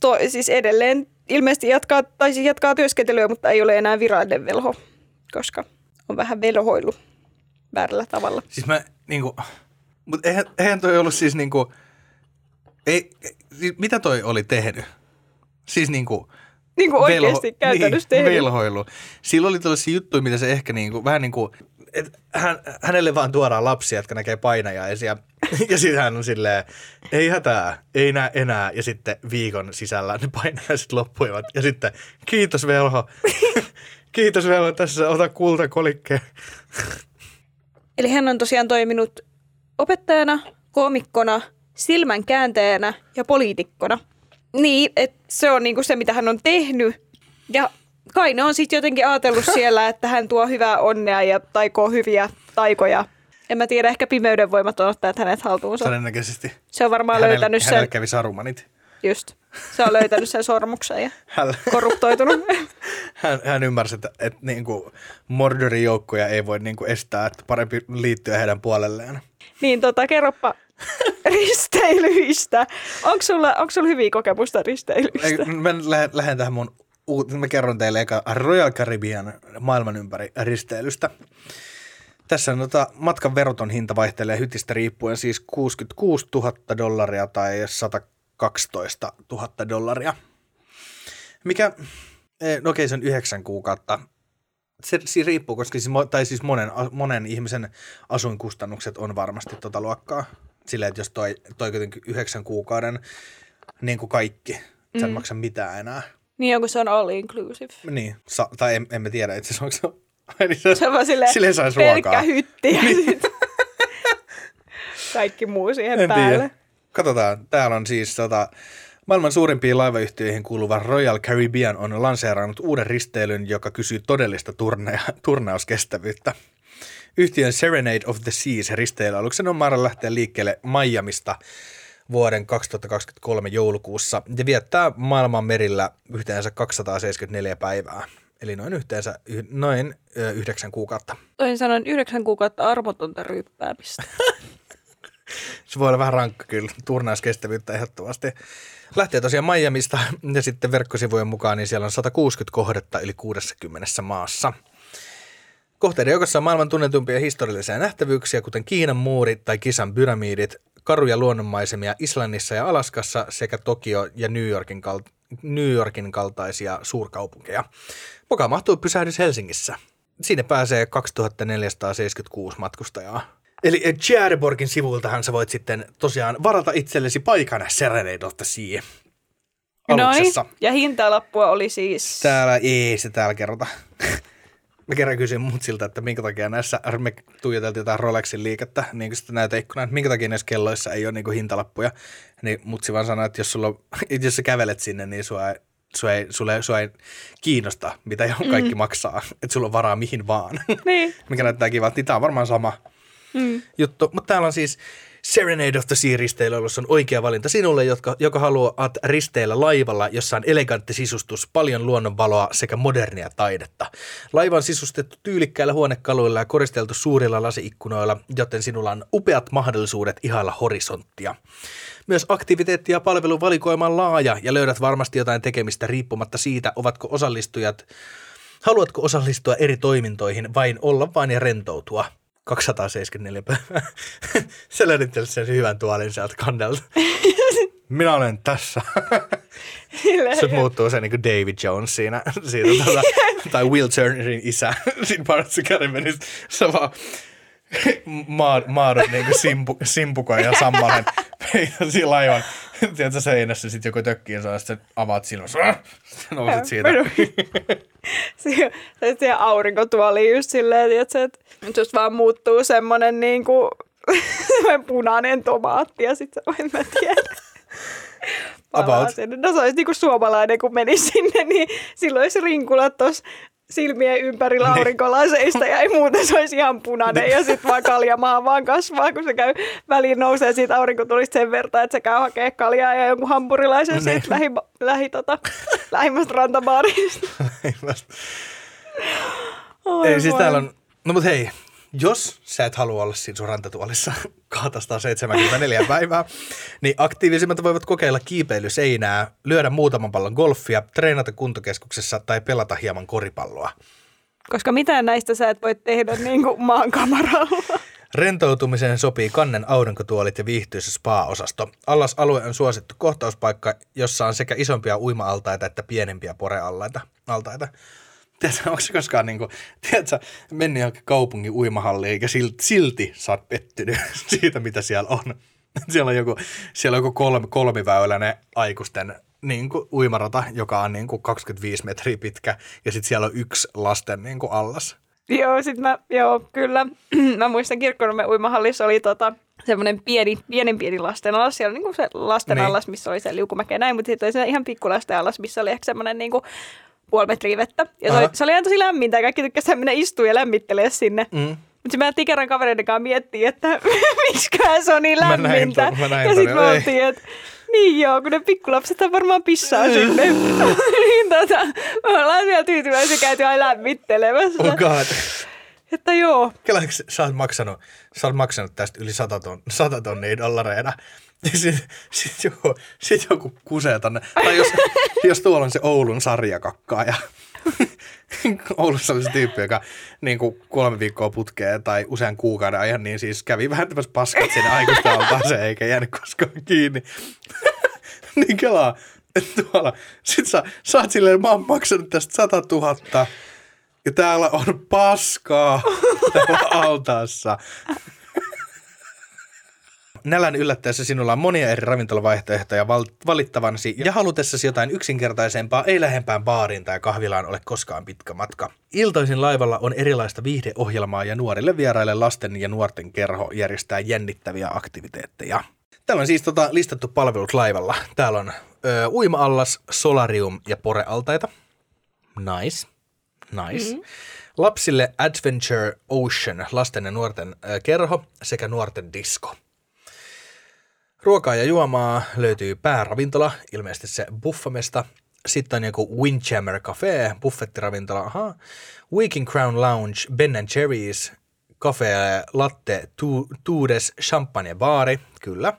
To, siis edelleen ilmeisesti jatkaa, tai siis jatkaa työskentelyä, mutta ei ole enää virallinen velho, koska on vähän velhoilu väärällä tavalla. Siis mä niinku, mutta eihän, eihän toi ollut siis niinku, ei, siis mitä toi oli tehnyt? Siis niinku, Niin kuin oikeasti käytännössä niin, tehnyt. velhoilu. Sillä oli tällaisia juttuja, mitä se ehkä niinku, vähän niin kuin, että hän, hänelle vaan tuodaan lapsia, jotka näkee painajaisia. Ja sitten hän on silleen, ei hätää, ei näe enää. Ja sitten viikon sisällä ne painajaiset loppuivat. Ja sitten, kiitos velho. kiitos velho, tässä ota kultakolikkeen. Eli hän on tosiaan toiminut opettajana, koomikkona, silmän kääntäjänä ja poliitikkona. Niin, että se on niinku se, mitä hän on tehnyt. Ja kai ne on sitten jotenkin ajatellut siellä, että hän tuo hyvää onnea ja taikoo hyviä taikoja. En mä tiedä, ehkä pimeyden voimat on ottanut hänet haltuunsa. Todennäköisesti. Se on varmaan Hänellä, löytänyt hänellä sen, kävi sarumanit. just, se on löytänyt sen sormuksen ja Hän, korruptoitunut. hän, hän ymmärsi, että, että niin kuin Mordorin joukkoja ei voi niin kuin estää, että parempi liittyä heidän puolelleen. niin tota, kerropa risteilyistä. Onko sulla, onko sulla hyviä kokemusta Ei, risteilyistä? mä lähden, lähden tähän mun, uut- mä kerron teille eka Royal Caribbean maailman ympäri risteilystä. Tässä on tota, matkan veroton hinta vaihtelee hytistä riippuen siis 66 000 dollaria tai 112 000 dollaria. Mikä, eh, no okei se on yhdeksän kuukautta. Se siis riippuu, koska siis, tai siis monen, monen ihmisen asuinkustannukset on varmasti tota luokkaa. Silleen, että jos toi, toi kuitenkin yhdeksän kuukauden niin kuin kaikki, sä et maksa mitään enää. Niin onko se on all inclusive? Niin, sa- tai en, emme tiedä itse asiassa, onko se, niin se, on vaan silleen silleen saisi pelkkä ruokaa. hytti ja sit kaikki muu siihen En päälle. tiedä. Katsotaan, täällä on siis tota, maailman suurimpiin laivayhtiöihin kuuluva Royal Caribbean on lanseerannut uuden risteilyn, joka kysyy todellista turnea, turnauskestävyyttä. Yhtiön Serenade of the Seas risteilyaluksen on määrä lähteä liikkeelle Miamista vuoden 2023 joulukuussa ja viettää maailman merillä yhteensä 274 päivää. eli noin yhteensä y- noin ö, yhdeksän kuukautta. Toisin sanoen yhdeksän kuukautta armotonta ryppäämistä. Se voi olla vähän rankka kyllä, turnauskestävyyttä ehdottomasti. Lähtee tosiaan Miamista ja sitten verkkosivujen mukaan niin siellä on 160 kohdetta yli 60 maassa. Kohteiden joukossa on maailman tunnetumpia historiallisia nähtävyyksiä, kuten Kiinan muurit tai Kisan pyramidit, karuja luonnonmaisemia Islannissa ja Alaskassa sekä Tokio ja New Yorkin, kal- New Yorkin kaltaisia suurkaupunkeja. Mukaan mahtuu pysähdys Helsingissä. Sinne pääsee 2476 matkustajaa. Eli Tjäreborgin sivuiltahan sä voit sitten tosiaan varata itsellesi paikan Serenade of the Sea aluksessa. Noin. Ja hintalappua oli siis... Täällä ei se täällä kerrota. Mä kerran kysyin mut siltä, että minkä takia näissä, me tuijoteltiin jotain Rolexin liikettä, niin kuin sitten näitä ikkunaa, että minkä takia näissä kelloissa ei ole niin kuin hintalappuja. Niin mutsi vaan sanoi, että jos, sulla, on- jos sä kävelet sinne, niin sua ei, sua ei, ei, sua ei kiinnosta, mitä kaikki mm. maksaa. Että sulla on varaa mihin vaan. Niin. Mikä näyttää kivalta, niin tää on varmaan sama mm. juttu. Mutta täällä on siis Serenade of the Sea risteilyalus on oikea valinta sinulle, jotka, joka haluat risteillä laivalla, jossa on elegantti sisustus, paljon luonnonvaloa sekä modernia taidetta. Laiva on sisustettu tyylikkäillä huonekaluilla ja koristeltu suurilla lasiikkunoilla, joten sinulla on upeat mahdollisuudet ihailla horisonttia. Myös aktiviteetti- ja palveluvalikoima on laaja ja löydät varmasti jotain tekemistä riippumatta siitä, ovatko osallistujat Haluatko osallistua eri toimintoihin vain olla vain ja rentoutua? 274 päivää. Sä löydit sen hyvän tuolin sieltä kannelta. Minä olen tässä. Se muuttuu se niin kuin David Jones siinä, siitä tuota, tai Will Turnerin isä siinä Pirates of the Caribbeanissa. Se vaan maa, maadot niin kuin simpu, simpukoin ja sammalen peitasi laivan. Tiedätkö seinässä sitten joku tökkii ja sitten avaat silmässä. Nousit siitä. Tai siihen aurinkotuoliin just silleen, tiiätkö, että nyt just vaan muuttuu semmoinen niin kuin, semmoinen punainen tomaatti ja sitten se en mä tiedä. About. sinne. No se olisi niin kuin suomalainen, kun meni sinne, niin silloin olisi rinkulat tuossa silmien ympärillä Niin. aurinkolaseista ja ei muuten se olisi ihan punainen ja sitten vaan kaljamaa vaan kasvaa, kun se käy väliin nousee siitä aurinkotulista sen verran, että se käy hakee kaljaa ja jonkun hampurilaisen Niin. siitä lähi, lähi, tota, lähimmästä rantabaarista. Oi Ei siis täällä on, no mut hei, jos sä et halua olla siinä sun rantatuolissa 274 päivää, niin aktiivisimmat voivat kokeilla kiipeilyseinää, lyödä muutaman pallon golfia, treenata kuntokeskuksessa tai pelata hieman koripalloa. Koska mitään näistä sä et voi tehdä niin kuin maankamaralla. Rentoutumiseen sopii kannen aurinkotuolit ja viihtyisä spa-osasto. Allas-alue on suosittu kohtauspaikka, jossa on sekä isompia uima-altaita että pienempiä porealtaita. Altaita. Tiedätkö, onko se koskaan niin kuin, tiedätkö, mennyt johonkin kaupungin uimahalliin ja silti, silti sä oot pettynyt siitä, mitä siellä on. Siellä on joku, siellä on joku kolmi, kolmiväyläinen aikuisten niin kuin uimarata, joka on niin kuin 25 metriä pitkä ja sitten siellä on yksi lasten niin kuin allas. joo, sit mä, joo, kyllä. mä muistan kirkkonummen uimahallissa oli tota, semmoinen pieni, pienen pieni lastenalas. Siellä oli niinku se lastenallas, missä oli se liukumäkeä näin, mutta sitten oli se ihan pikku lastenallas, missä oli ehkä semmoinen niinku puoli metriä vettä. Ja se oli, se oli ihan tosi lämmintä ja kaikki tykkäsivät mennä istua ja lämmittelee sinne. Mm. Mutta mä jätin kerran kavereiden kanssa miettiä, että miksiköhän se on niin Mä näin lämmintä. ton, mä näin ja sitten me ei. oltiin, että niin joo, kun ne pikkulapset varmaan pissaa sinne. niin tota, me ollaan siellä tyytyväisiä käyty aina lämmittelemässä. Oh god. Että joo, Kela, sä oot maksanut, sä oot maksanut tästä yli 100, ton, 100 tonnia dollareina. Ja sit, joku, sit joku kusee tonne. Tai jos, jos tuolla on se Oulun sarjakakkaaja. Oulussa oli se tyyppi, joka niin kuin kolme viikkoa putkeen tai usean kuukauden ajan, niin siis kävi vähentämässä paskat sinne aikuisten altaaseen eikä jäänyt koskaan kiinni. niin kelaa, että tuolla, sit sä, sä oot silleen, mä oon maksanut tästä 100 000 ja täällä on paskaa täällä altaassa. Nälän yllättäessä sinulla on monia eri ravintolavaihtoehtoja val- valittavansi ja halutessasi jotain yksinkertaisempaa ei lähempään baariin tai kahvilaan ole koskaan pitkä matka. Iltaisin laivalla on erilaista viihdeohjelmaa ja nuorille vieraille lasten ja nuorten kerho järjestää jännittäviä aktiviteetteja. Täällä on siis tota, listattu palvelut laivalla. Täällä on ö, uima-allas, solarium ja porealtaita. Nice. Nice. Mm-hmm. Lapsille Adventure Ocean, lasten ja nuorten ö, kerho sekä nuorten disko. Ruokaa ja juomaa löytyy pääravintola, ilmeisesti se Buffamesta, sitten on joku Windjammer Cafe, buffettiravintola, aha. Waking Crown Lounge, Ben Jerry's, Cafe Latte, tu, Tuudes, Champagne Baari, kyllä.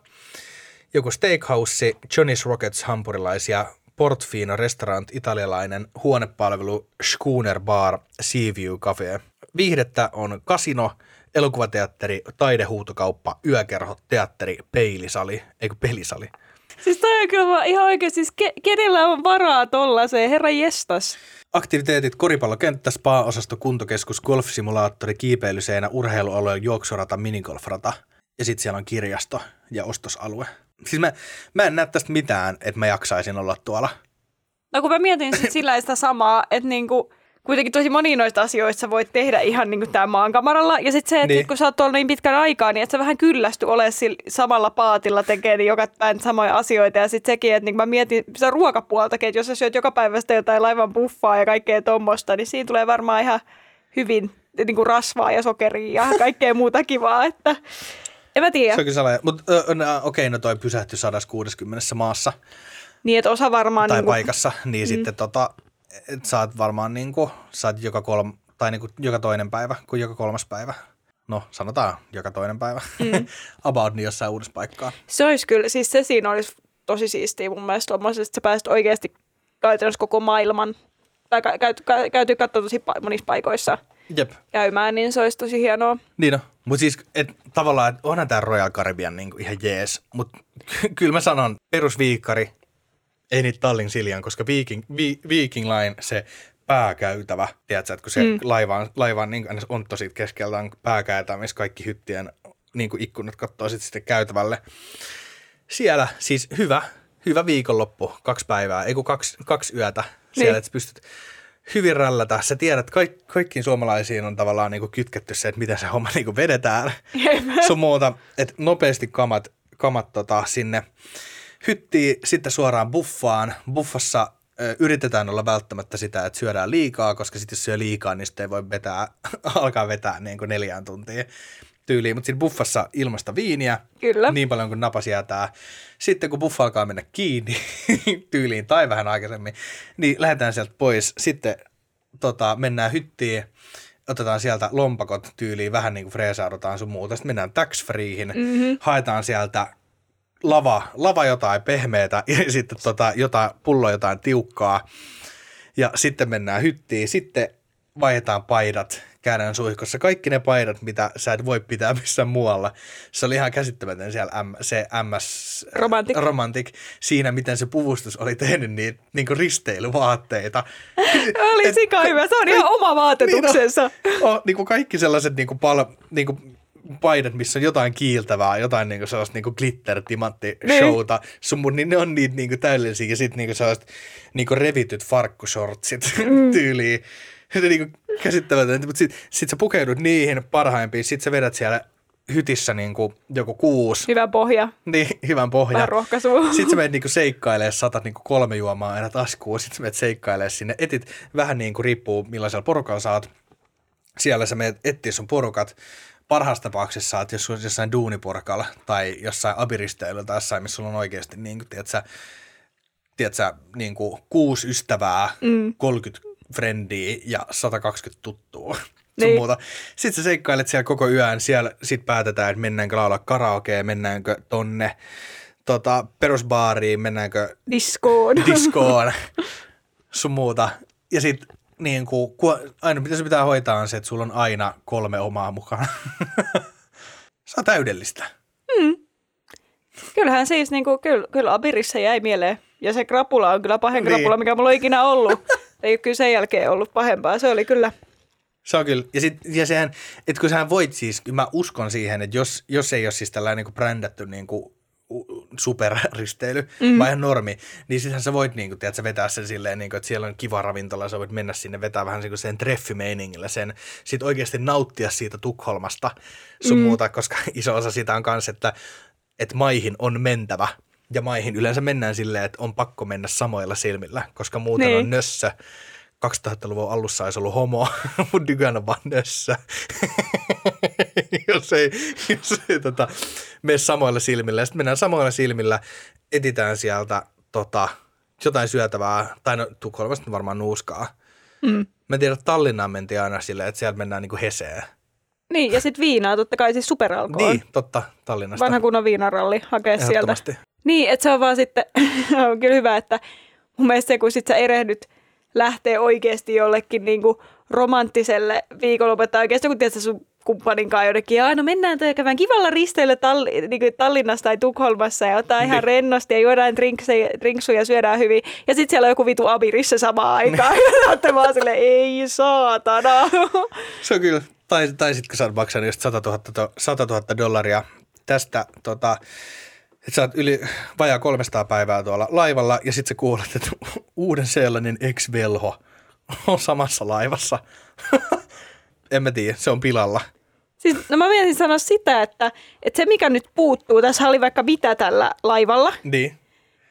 Joku Steakhouse, Johnny's Rockets hampurilaisia, Portfino Restaurant, italialainen, huonepalvelu, Schooner Bar, Seaview Cafe. Viihdettä on kasino, elokuvateatteri, taidehuutokauppa, yökerho, teatteri, peilisali, eikö pelisali? Siis toi on kyllä ihan oikein, siis ke- kenellä on varaa tollaiseen, herra jestas. Aktiviteetit, koripallokenttä, spa-osasto, kuntokeskus, golfsimulaattori, kiipeilyseinä, urheilualue, juoksurata, minigolfrata. Ja sitten siellä on kirjasto ja ostosalue. Siis mä, mä en näe tästä mitään, että mä jaksaisin olla tuolla. No kun mä mietin sit sillä sitä samaa, että niinku, kuitenkin tosi moni noista asioista voit tehdä ihan niin kuin tää maankamaralla. Ja sitten se, että Niin. kun sä oot tuolla niin pitkän aikaa, niin että sä vähän kyllästy ole sillä samalla paatilla tekee niin joka päivä samoja asioita. Ja sitten sekin, että niin mä mietin sitä ruokapuoltakin, että jos sä syöt joka päivä sitä jotain laivan buffaa ja kaikkea tuommoista, niin siinä tulee varmaan ihan hyvin niin kuin rasvaa ja sokeria ja kaikkea muuta kivaa. Että en mä tiedä. Se on kyllä sellainen, mutta no, okei, no toi pysähtyi 160 maassa Niin, että osa varmaan... tai niin kuin, paikassa, niin mm. sitten tota, et saat varmaan niinku, saat joka kolm, tai niinku joka toinen päivä kuin joka kolmas päivä. No, sanotaan joka toinen päivä. Mm. About niin jossain uudessa paikkaa. Se olisi kyllä, siis se siinä olisi tosi siistiä mun mielestä että sä pääset oikeasti käytännössä koko maailman, tai kä- käyty, kä- käyty katsoa tosi monissa paikoissa Jep. käymään, niin se olisi tosi hienoa. Niin on. Mutta siis et, tavallaan, että onhan tämä Royal Caribbean niinku ihan jees, mutta kyllä mä sanon perusviikkari, ei niitä Tallin Siljan, koska Viking, Vi, Viking Line se pääkäytävä, tiedätkö, että kun se mm. laiva on, laiva on, niin, aina ontto siitä keskeltä on pääkäytävä, missä kaikki hyttien niin kuin ikkunat katsoo sitten, sitten käytävälle. Siellä siis hyvä, hyvä viikonloppu, kaksi päivää, ei kun kaksi, kaksi yötä siellä, Niin. että pystyt hyvin rällätä. Sä tiedät, kaik, kaikkiin suomalaisiin on tavallaan niin kuin kytketty se, että miten se homma niin kuin vedetään. Sun muuta, että nopeasti kamat, kamat tota, sinne hyttiin, sitten suoraan buffaan. Buffassa ö, yritetään olla välttämättä sitä, että syödään liikaa, koska sitten jos syö liikaa, niin sitten ei voi vetää, alkaa vetää niin kuin neljään tuntiin tyyliin. Mutta siinä buffassa ilmasta viiniä, Kyllä. niin paljon kuin napas jäätää. Sitten kun buffa alkaa mennä kiinni tyyliin tai vähän aikaisemmin, niin lähdetään sieltä pois. Sitten tota, mennään hyttiin, otetaan sieltä lompakot tyyliin, vähän niin kuin freesaudutaan sun muuta. Sitten mennään tax freehin, mm-hmm. haetaan sieltä lava, lava jotain pehmeätä ja sitten tota, jotain, pullo jotain tiukkaa. Ja sitten mennään hyttiin, sitten vaihdetaan paidat, käydään suihkossa. Kaikki ne paidat, mitä sä et voi pitää missään muualla. Se oli ihan käsittämätön siellä M, se MS Romantic. Romantic. Siinä, miten se puvustus oli tehnyt niitä niin risteilyvaatteita. Oli sika hyvä, se on ihan oma vaatetuksensa. Niin on, niin kuin kaikki sellaiset niin kuin pal, niin kuin paidat, missä on jotain kiiltävää, jotain niin kuin sellaista niin kuin glitter timantti showta, sun niin ne on niitä niin kuin täydellisiä ja sitten niin kuin sellaiset niin kuin revityt farkkushortsit mm. tyyliin. Se niin kuin käsittämätöntä, mutta sitten sit sä pukeudut niihin parhaimpiin, sitten sä vedät siellä hytissä niin kuin joku kuusi, Hyvä pohja. niin hyvän pohjan. Vähän rohkaisua. Sitten sä menet niinku seikkailemaan, saatat niinku kolme juomaa aina taskuun, sitten sä menet seikkailemaan sinne. Etit vähän niin kuin riippuu millaisella porukalla saat. Siellä sä menet etsiä sun porukat. Parhaassa tapauksessa saat, jos on jossain duuniporukalla tai jossain abiristeilyllä tai jossain, missä sulla on oikeasti niin kuin, tiedätkö, tiedätkö, niin kuin kuusi ystävää, mm. 30 frendiä ja 120 tuttua. Niin. muuta. Sitten sä seikkailet siellä koko yön, siellä sit päätetään, että mennäänkö laulaa karaokea, mennäänkö tonne tota, perusbaariin, mennäänkö Diskoon. diskoon, sun muuta. Ja sitten niin kuin, aina mitä se pitää hoitaa on se, että sulla on aina kolme omaa mukana. se on täydellistä. Kyllähän siis, niin kuin, kyllä, kyllä Abirissa jäi mieleen. Ja se krapula on kyllä pahin Niin. krapula, mikä mulla on ikinä ollut. Ei ole kyllä sen jälkeen ollut pahempaa. Se oli kyllä. Se on kyllä. Ja, sit, ja sehän, että kun sähän voit siis, mä uskon siihen, että jos, jos ei ole siis tällainen niin brändätty niin kuin superristeily, mm. vaan ihan normi, niin sittenhän sä voit niin kuin, tiedät, sä vetää sen silleen, niin kuin, että siellä on kiva ravintola, sä voit mennä sinne, vetää vähän niin kuin sen treffimeiningillä, sen, sit oikeasti nauttia siitä Tukholmasta sun mm. muuta, koska iso osa siitä on kanssa, että, että maihin on mentävä. Ja maihin yleensä mennään silleen, että on pakko mennä samoilla silmillä, koska muuten Niin. on nössö. 2000-luvun alussa olisi ollut homo, mutta nykyään on vaan nössö. jos ei, jos ei tota, mene samoilla silmillä. Sitten mennään samoilla silmillä, etitään sieltä tota, jotain syötävää, tai no Tukholmasta varmaan nuuskaa. Mm. Mä en tiedä, että Tallinnaan mentiin aina silleen, että sieltä mennään niinku Heseen. Niin, ja sitten viinaa, totta kai siis superalkoon. Niin, totta, Tallinnasta. Vanha kunnon viinaralli hakea sieltä. Niin, että se on vaan sitten, on kyllä hyvä, että mun mielestä se, kun sit sä erehdyt lähtee oikeasti jollekin niinku romanttiselle viikonlopulle, tai oikeasti kun tiedät sun kumppanin kanssa jonnekin, ja no mennään tai käydään kivalla risteille Talli, niin kuin Tallinnassa tai Tukholmassa ja ottaa ihan Niin. rennosti ja juodaan drinksuja ja syödään hyvin. Ja sitten siellä on joku vitu abirissa samaan aikaan. Ja olette vaan silleen, ei saatana. Se on kyllä. Tai, tai sitten kun sä oot maksanut just 100 000, to- 100 000 dollaria tästä, tota, että sä oot yli vajaa 300 päivää tuolla laivalla ja sitten sä kuulet, että uuden seelannin ex-velho on samassa laivassa. en mä tiedä, se on pilalla. Siis, no mä mietin sanoa sitä, että, että se mikä nyt puuttuu, tässä oli vaikka mitä tällä laivalla, Niin.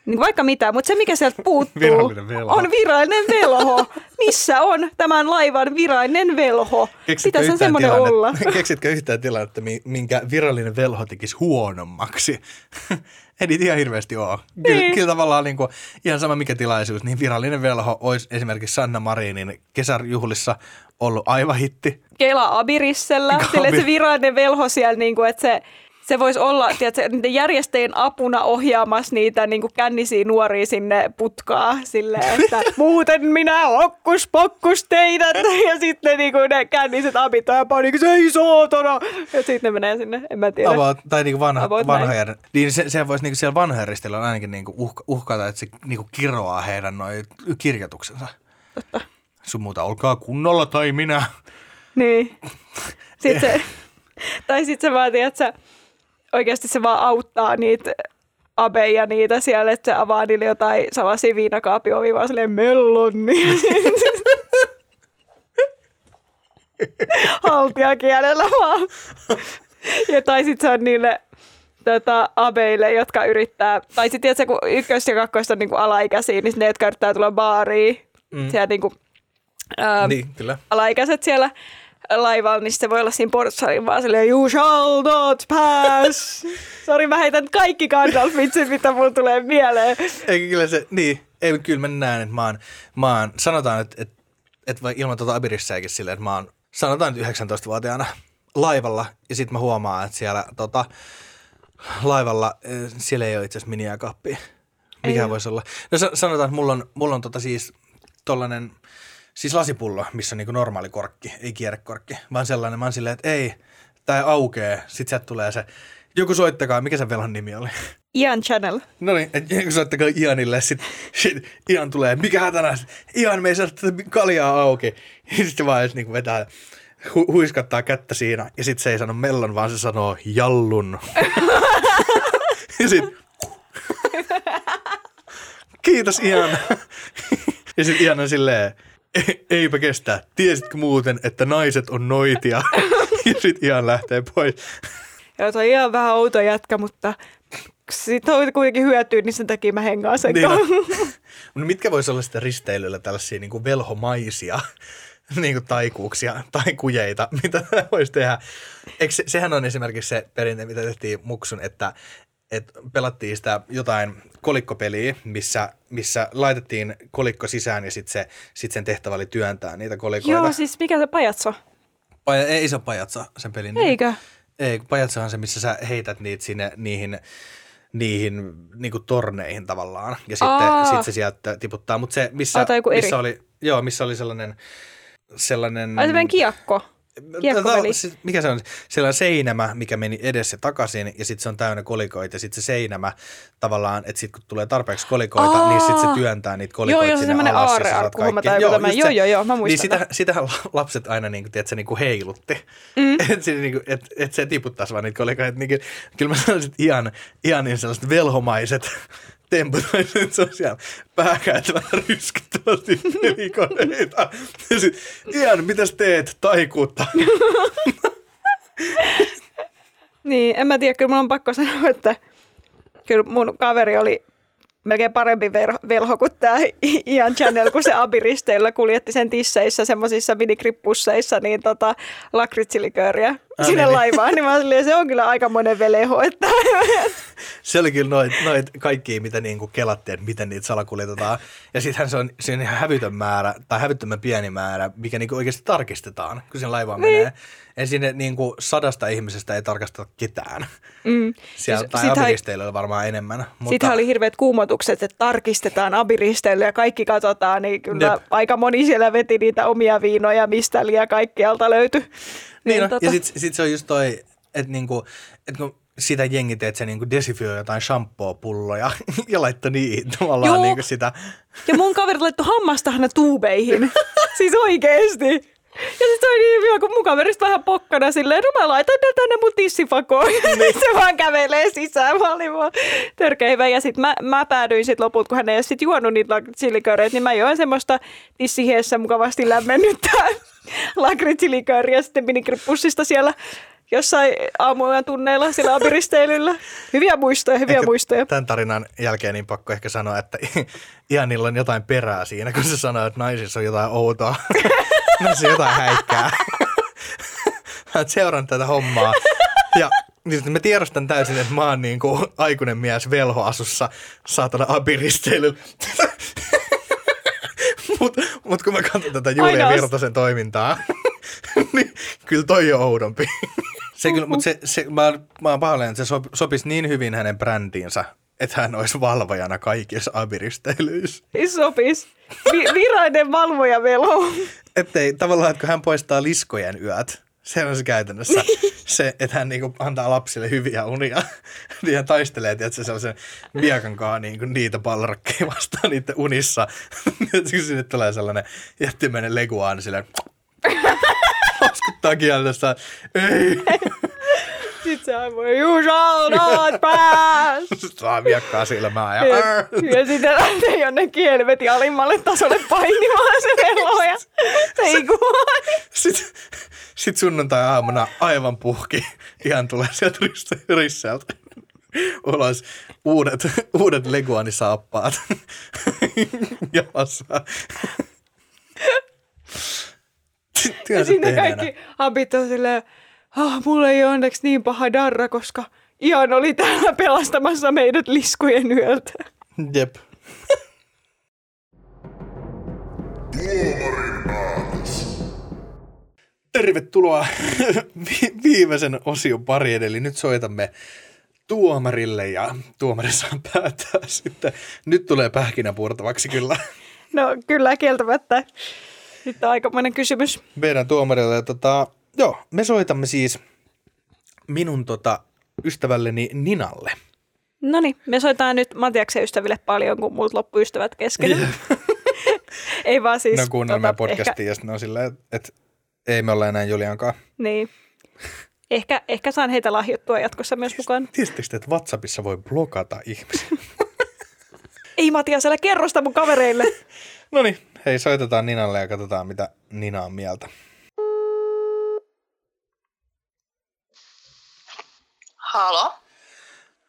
Niin vaikka mitä, mutta se mikä sieltä puuttuu Virallinen velho. on virallinen velho. Missä on tämän laivan virallinen velho? Pitäisi on semmoinen olla. keksitkö yhtään tilannetta, mi- minkä virallinen velho tekisi huonommaksi? Ei niitä ihan hirveästi ole. Kyllä, Niin. kyllä tavallaan niin kuin, ihan sama mikä tilaisuus, niin virallinen velho olisi esimerkiksi Sanna Marinin kesäjuhlissa ollut aivan hitti. Kela Abirissellä, Abi- sille se virallinen velho siellä, niin kuin, että se, se voisi olla tiedätkö, järjestäjien apuna ohjaamassa niitä niin kuin kännisiä nuoria sinne putkaa silleen, että muuten minä okkus pokkus teidät ja sitten niin kuin ne känniset abit on jopa niin kuin se ei saatana ja sitten ne menee sinne, en mä tiedä. About, tai niin vanha, About vanha järjen. Niin se, se voisi niin siellä vanhojen ristillä ainakin niin uhka, uhkata, että se niin kiroaa heidän noin kirjoituksensa. Totta. Sun muuta, olkaa kunnolla tai minä. Niin. Sitten se, tai sitten se vaan, että oikeasti se vaan auttaa niitä abeja niitä siellä, että se avaa niille jotain salaisia viinakaapiovi vaan silleen mellon. Niin. Haltiakielellä vaan. Ja tai sitten se on niille tota, abeille, jotka yrittää, tai sitten tiedätkö, kun ykkös ja kakkosta on niinku alaikäisiä, niin ne, jotka yrittää tulla baariin, mm. siellä niinku, ää, Niin, kyllä. alaikäiset siellä laivalla, niin se voi olla siinä portsalin vaan silleen, you shall not pass. Sori, mä heitän kaikki Gandalf-vitsit, mitä mulla tulee mieleen. Eikö kyllä se, niin, ei, kyllä mä näen, että mä oon, mä oon sanotaan, että, että, että vai ilman tuota Abirissääkin silleen, että mä oon, sanotaan nyt 19-vuotiaana laivalla, ja sitten mä huomaan, että siellä tota, laivalla, eh, siellä ei ole itse asiassa miniäkappia. Mikä voisi olla? No sa- sanotaan, että mulla on, mulla on tota siis tollanen, siis lasipullo, missä on niinku normaali korkki, ei kierrekorkki, vaan sellainen, mä oon silleen, että ei, tää aukee, sit sieltä tulee se, joku soittakaa, mikä se velhon nimi oli? Ian Channel. No niin, että joku soittakaa Ianille, sit, sit Ian tulee, mikä hätänä, Ian, me ei saada tätä kaljaa auki. Ja sitten vaan edes niinku vetää, hu- huiskattaa kättä siinä, ja sitten se ei sano mellon, vaan se sanoo jallun. ja sit, kiitos Ian. ja sitten Ian on silleen, "E- eipä kestä, tiesitkö muuten, että naiset on noitia? ja sitten Ian lähtee pois. Ja se on ihan vähän outo jätkä, mutta sitten on kuitenkin hyötyä, niin sen takia mä hengaan sen Niin. No mitkä voisi olla sitten risteilyllä tällaisia niin kuin velhomaisia niin kuin taikuuksia tai kujeita, mitä voisi tehdä? Eikö se, sehän on esimerkiksi se perinte, mitä tehtiin muksun, että, että pelattiin sitä jotain kolikkopeliä, missä, missä laitettiin kolikko sisään ja sitten se, sit sen tehtävä oli työntää niitä kolikoita. Joo, siis mikä se pajatso? Paja, ei se pajatso, sen pelin nimi. Eikö? Ei, kun pajatso on se, missä sä heität niitä sinne niihin, niihin niinku torneihin tavallaan. Ja sitten Aa. sit se sieltä tiputtaa. Mutta se, missä, missä oli, joo, missä oli sellainen, sellainen... Ai kiekko. Mikä se on? Sellainen seinämä, mikä meni edes ja takaisin, ja sitten se on täynnä kolikoita, ja sitten se seinämä tavallaan, että sitten kun tulee tarpeeksi kolikoita, Aa. niin sitten se työntää niitä kolikoita Joo, joo, sinne semmoinen alas. ja sä saat aarrearkkuhomma kaikki- se. Joo, joo, joo, mä muistan Niin sitä, sitähän lapset aina niin kuin, tiedätkö, niin kuin heilutti. Mm. että se, niin et, et se tiputtaisi vaan niitä kolikoita. Niin, kyllä- mä sanoisin, että Ian, Ianin sellaiset velhomaiset temput olisi, että se on siellä pääkäytävällä ryskyttävästi pelikoneita. Ja sit, Ian, mitäs teet? Taikuutta. Niin, en mä tiedä, kyllä mun on pakko sanoa, että kyllä mun kaveri oli melkein parempi ver- velho kuin tämä Ian Channel, kun se abiristeillä kuljetti sen tisseissä, semmoisissa minikrippusseissa, niin tota, lakritsilikööriä. Ah, sinne niin, niin. laivaan. Niin mä olin se on kyllä aika monen veleho. Että... Se oli kyllä noit, noit kaikki, mitä niinku kelattiin, että miten niitä salakuljetetaan. Ja sittenhän se on, se on ihan hävytön määrä, tai hävyttömän pieni määrä, mikä niinku oikeasti tarkistetaan, kun siinä laivaan niin. menee. Ja sinne niinku sadasta ihmisestä ei tarkasteta ketään. Mm. Siellä, Siis tai abiristeillä oli varmaan enemmän. Mutta Sittenhän oli hirveät kuumotukset, että tarkistetaan abiristeily ja kaikki katsotaan, niin kyllä Jep. aika moni siellä veti niitä omia viinoja, mistä liian kaikkialta löytyi. Niin, no, tota- ja sitten sit se on just toi, että niinku, et kun sitä jengi teet, että se niinku desifioi jotain shampoo-pulloja ja laittoi niihin tavallaan Joo. niinku sitä. Ja mun kaverit laittoi hammastahna tuubeihin. siis oikeesti. Ja sitten se oli niin kun mun kaverista vähän pokkana silleen, no mä laitan ne tänne mun tissifakoon. Niin. se vaan kävelee sisään. Mä olin vaan törkeä hyvä. Ja sitten mä, mä päädyin sitten loput, kun hän ei ole sit juonut niitä lakritsilikörejä, niin mä join semmoista tissihiessä mukavasti lämmennyttä lakritsilikörjä sitten minikripussista siellä jossain aamuajan tunneilla siellä abiristeilyllä. Hyviä muistoja, hyviä Ehkä muistoja. Tämän tarinan jälkeen niin pakko ehkä sanoa, että Ianilla on jotain perää siinä, kun se sanoo, että naisissa on jotain outoa. Naisissa on jotain häikkää. Mä oon seurannut tätä hommaa. Ja niin mä tiedostan täysin, että mä oon niin kuin aikuinen mies velhoasussa saatana abiristeilyllä. Mutta mut kun mä katson tätä Julia Virtasen toimintaa, niin kyllä toi on oudompi. Se kyllä, mutta se, se, mä, mä oon pahoillani, että se sop, sopisi niin hyvin hänen brändiinsä, että hän olisi valvojana kaikissa abiristeilyissä. Sopis. Vi- virainen valvoja velho. Ettei tavallaan, että kun hän poistaa liskojen yöt, se on se käytännössä se, että hän niinku antaa lapsille hyviä unia. niin hän taistelee, tietysti sellaisen miekan kanssa niinku niitä pallrakkeja vastaan niiden unissa. Sinne tulee sellainen jättimäinen leguaan silleen, laskuttaa kielessä, ei, Sitten se aivoi, you shall not pass. saa miekkaa silmää ja, Ja, Arr! ja sitten lähtee jonnekin helvetin alimmalle tasolle painimaan se velho ja se ei. Sitten sit sunnuntai-aamuna aivan puhki. Ihan tulee sieltä risse- risseltä ulos uudet, uudet leguanisaappaat jalassa. Ja sinne kaikki habit on silleen, ah, mulla ei ole onneksi niin paha darra, koska Ian oli täällä pelastamassa meidät liskujen yöltä. Jep. Tervetuloa vi- viimeisen osion pariin, eli nyt soitamme tuomarille ja tuomari saa päättää sitten. Nyt tulee pähkinä purtavaksi kyllä No kyllä kieltämättä. Nyt on aikamoinen kysymys. meidän tuomarille. Ja Tota, joo, me soitamme siis minun tota, ystävälleni Ninalle. No niin, me soitetaan nyt Matiaksen ystäville paljon, kun muut loppu ystävät kesken. ei vaan siis... On kuunnellut meidän tota, podcastia ja sitten on silleen, että ei me olla enää Juliankaan. Ehkä, niin. Ehkä, ehkä saan heitä lahjoittua jatkossa myös mukaan. Tiesittekö te, että WhatsAppissa voi blokata ihmisiä? Ei Matias, älä kerro sitä mun kavereille. no niin, hei soitetaan Ninalle ja katsotaan mitä Nina on mieltä. Halo?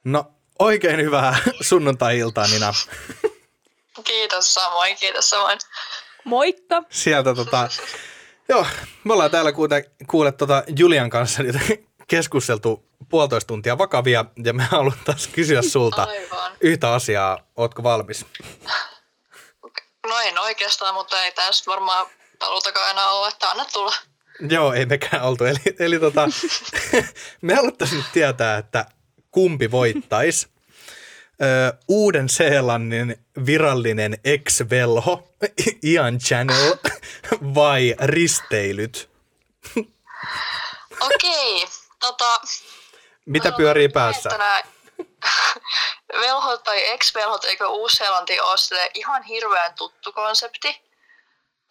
No oikein hyvää sunnuntai-iltaa Nina. Kiitos samoin, kiitos samoin. Moikka. Sieltä tota, joo, me ollaan täällä kuule, kuule tota Julian kanssa nyt keskusteltu puolitoista tuntia vakavia ja me haluttaisiin kysyä sulta Aivan. yhtä asiaa. Ootko valmis? No en oikeastaan, mutta ei tässä varmaan palutakaan enää olla, että anna tulla. Joo, ei mekään oltu. Eli, eli tota, me haluttaisiin nyt tietää, että kumpi voittaisi. Ö, Uuden-Seelannin virallinen ex-velho, Ian Channel, vai risteilyt? Okei, tota... Mitä pyörii päässä? Nää velhot tai ex-velhot, eikö Uusi-Seelanti ole ihan hirveän tuttu konsepti.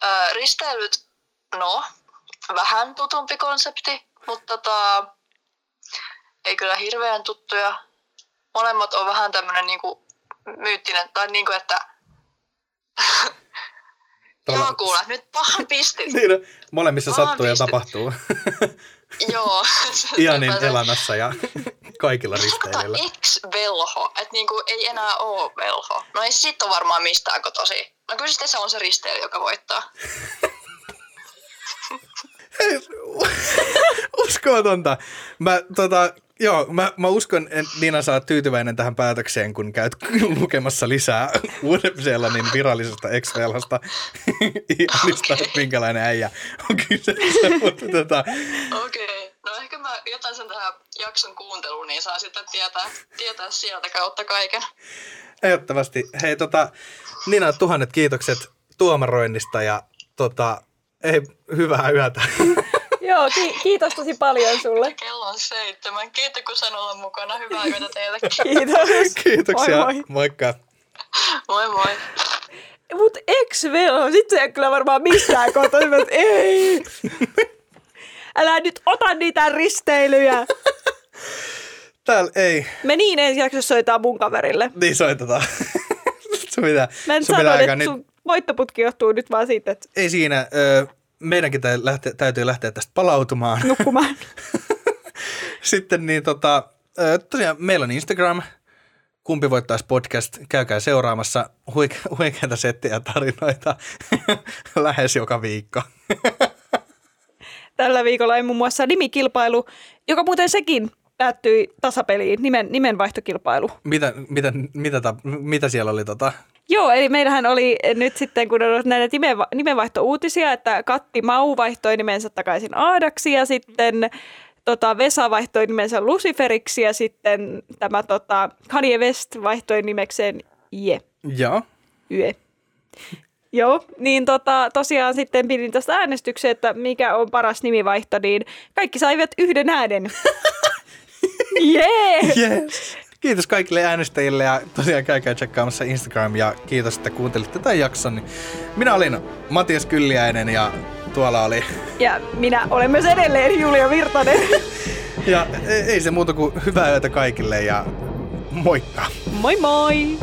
Ö, risteilyt, no, vähän tutumpi konsepti, mutta tota, ei kyllä hirveän tuttuja. Molemmat on vähän tämmönen niinku myyttinen, tai niinku, että Tuolla- Joo, kuule, nyt pahan pistit. Niin, no, molemmissa Vaan sattuu ja pistet. tapahtuu. Joo. Ianin se. elämässä ja kaikilla risteilyillä. ex-velho, että niinku ei enää oo velho. No ei sit ole varmaan mistään kotosi. No kyllä sitten se on se risteily, joka voittaa. Uskomatonta. Mä, tota, joo, mä, mä uskon, että Niina saa tyytyväinen tähän päätökseen, kun käyt lukemassa lisää Uuden-Seelannin virallisesta ex velhosta Ihanista, että minkälainen äijä on kyseessä. Mutta tota, Okei. Okay. No ehkä mä jätän sen tähän jakson kuunteluun, niin saa sitten tietää, tietää sieltä kautta kaiken. ehdottomasti. Hei, tota, Niina, tuhannet kiitokset tuomaroinnista ja tota, ei, hyvää yötä. Joo, ki- kiitos tosi paljon sulle. Kello on seitsemän. Kiitos kun sain olla mukana. Hyvää yötä teillekin. Kiitos. Kiitoksia. Moi moi. Moikka. Moi moi. Mut ex velho, sit se ei kyllä varmaan missään oon, ei. Älä nyt ota niitä risteilyjä. Täällä ei. Me niin ensi jaksossa soitaan mun kaverille. Niin soitetaan. sun pitää, Mä en sun pitää sano, alkaa että sun voittoputki johtuu nyt vaan siitä, että Ei siinä. Ö, meidänkin täytyy lähteä tästä palautumaan. nukkumaan. Sitten niin tota, ö, tosiaan meillä on Instagram, kumpi voittaisi podcast, käykää seuraamassa huike- huikeita settejä ja tarinoita lähes joka viikko. Tällä viikolla ei muun muassa nimikilpailu, joka muuten sekin päättyi tasapeliin, nimen, nimenvaihtokilpailu. mitä, mitä, mitä, ta, mitä siellä oli tota? Joo, eli meillähän oli nyt sitten, kun on ollut näitä nimenva- nimenvaihto-uutisia, että Katti Mau vaihtoi nimensä takaisin Aadaksi ja sitten tota, Vesa vaihtoi nimensä Luciferiksi ja sitten tämä tota, Kanye West vaihtoi nimekseen Je. Joo. Yö. Joo, niin tota, tosiaan sitten pidin tästä äänestyksen, että mikä on paras nimivaihto, niin kaikki saivat yhden äänen. Jee! Yes. Kiitos kaikille äänestäjille ja tosiaan käykää tsekkaamassa Instagram ja kiitos, että kuuntelitte tämän jakson. Minä olin Matias Kylliäinen ja tuolla oli Ja minä olen myös edelleen Julia Virtanen. Ja ei ei se muuta kuin hyvää yötä kaikille ja moikka! Moi moi!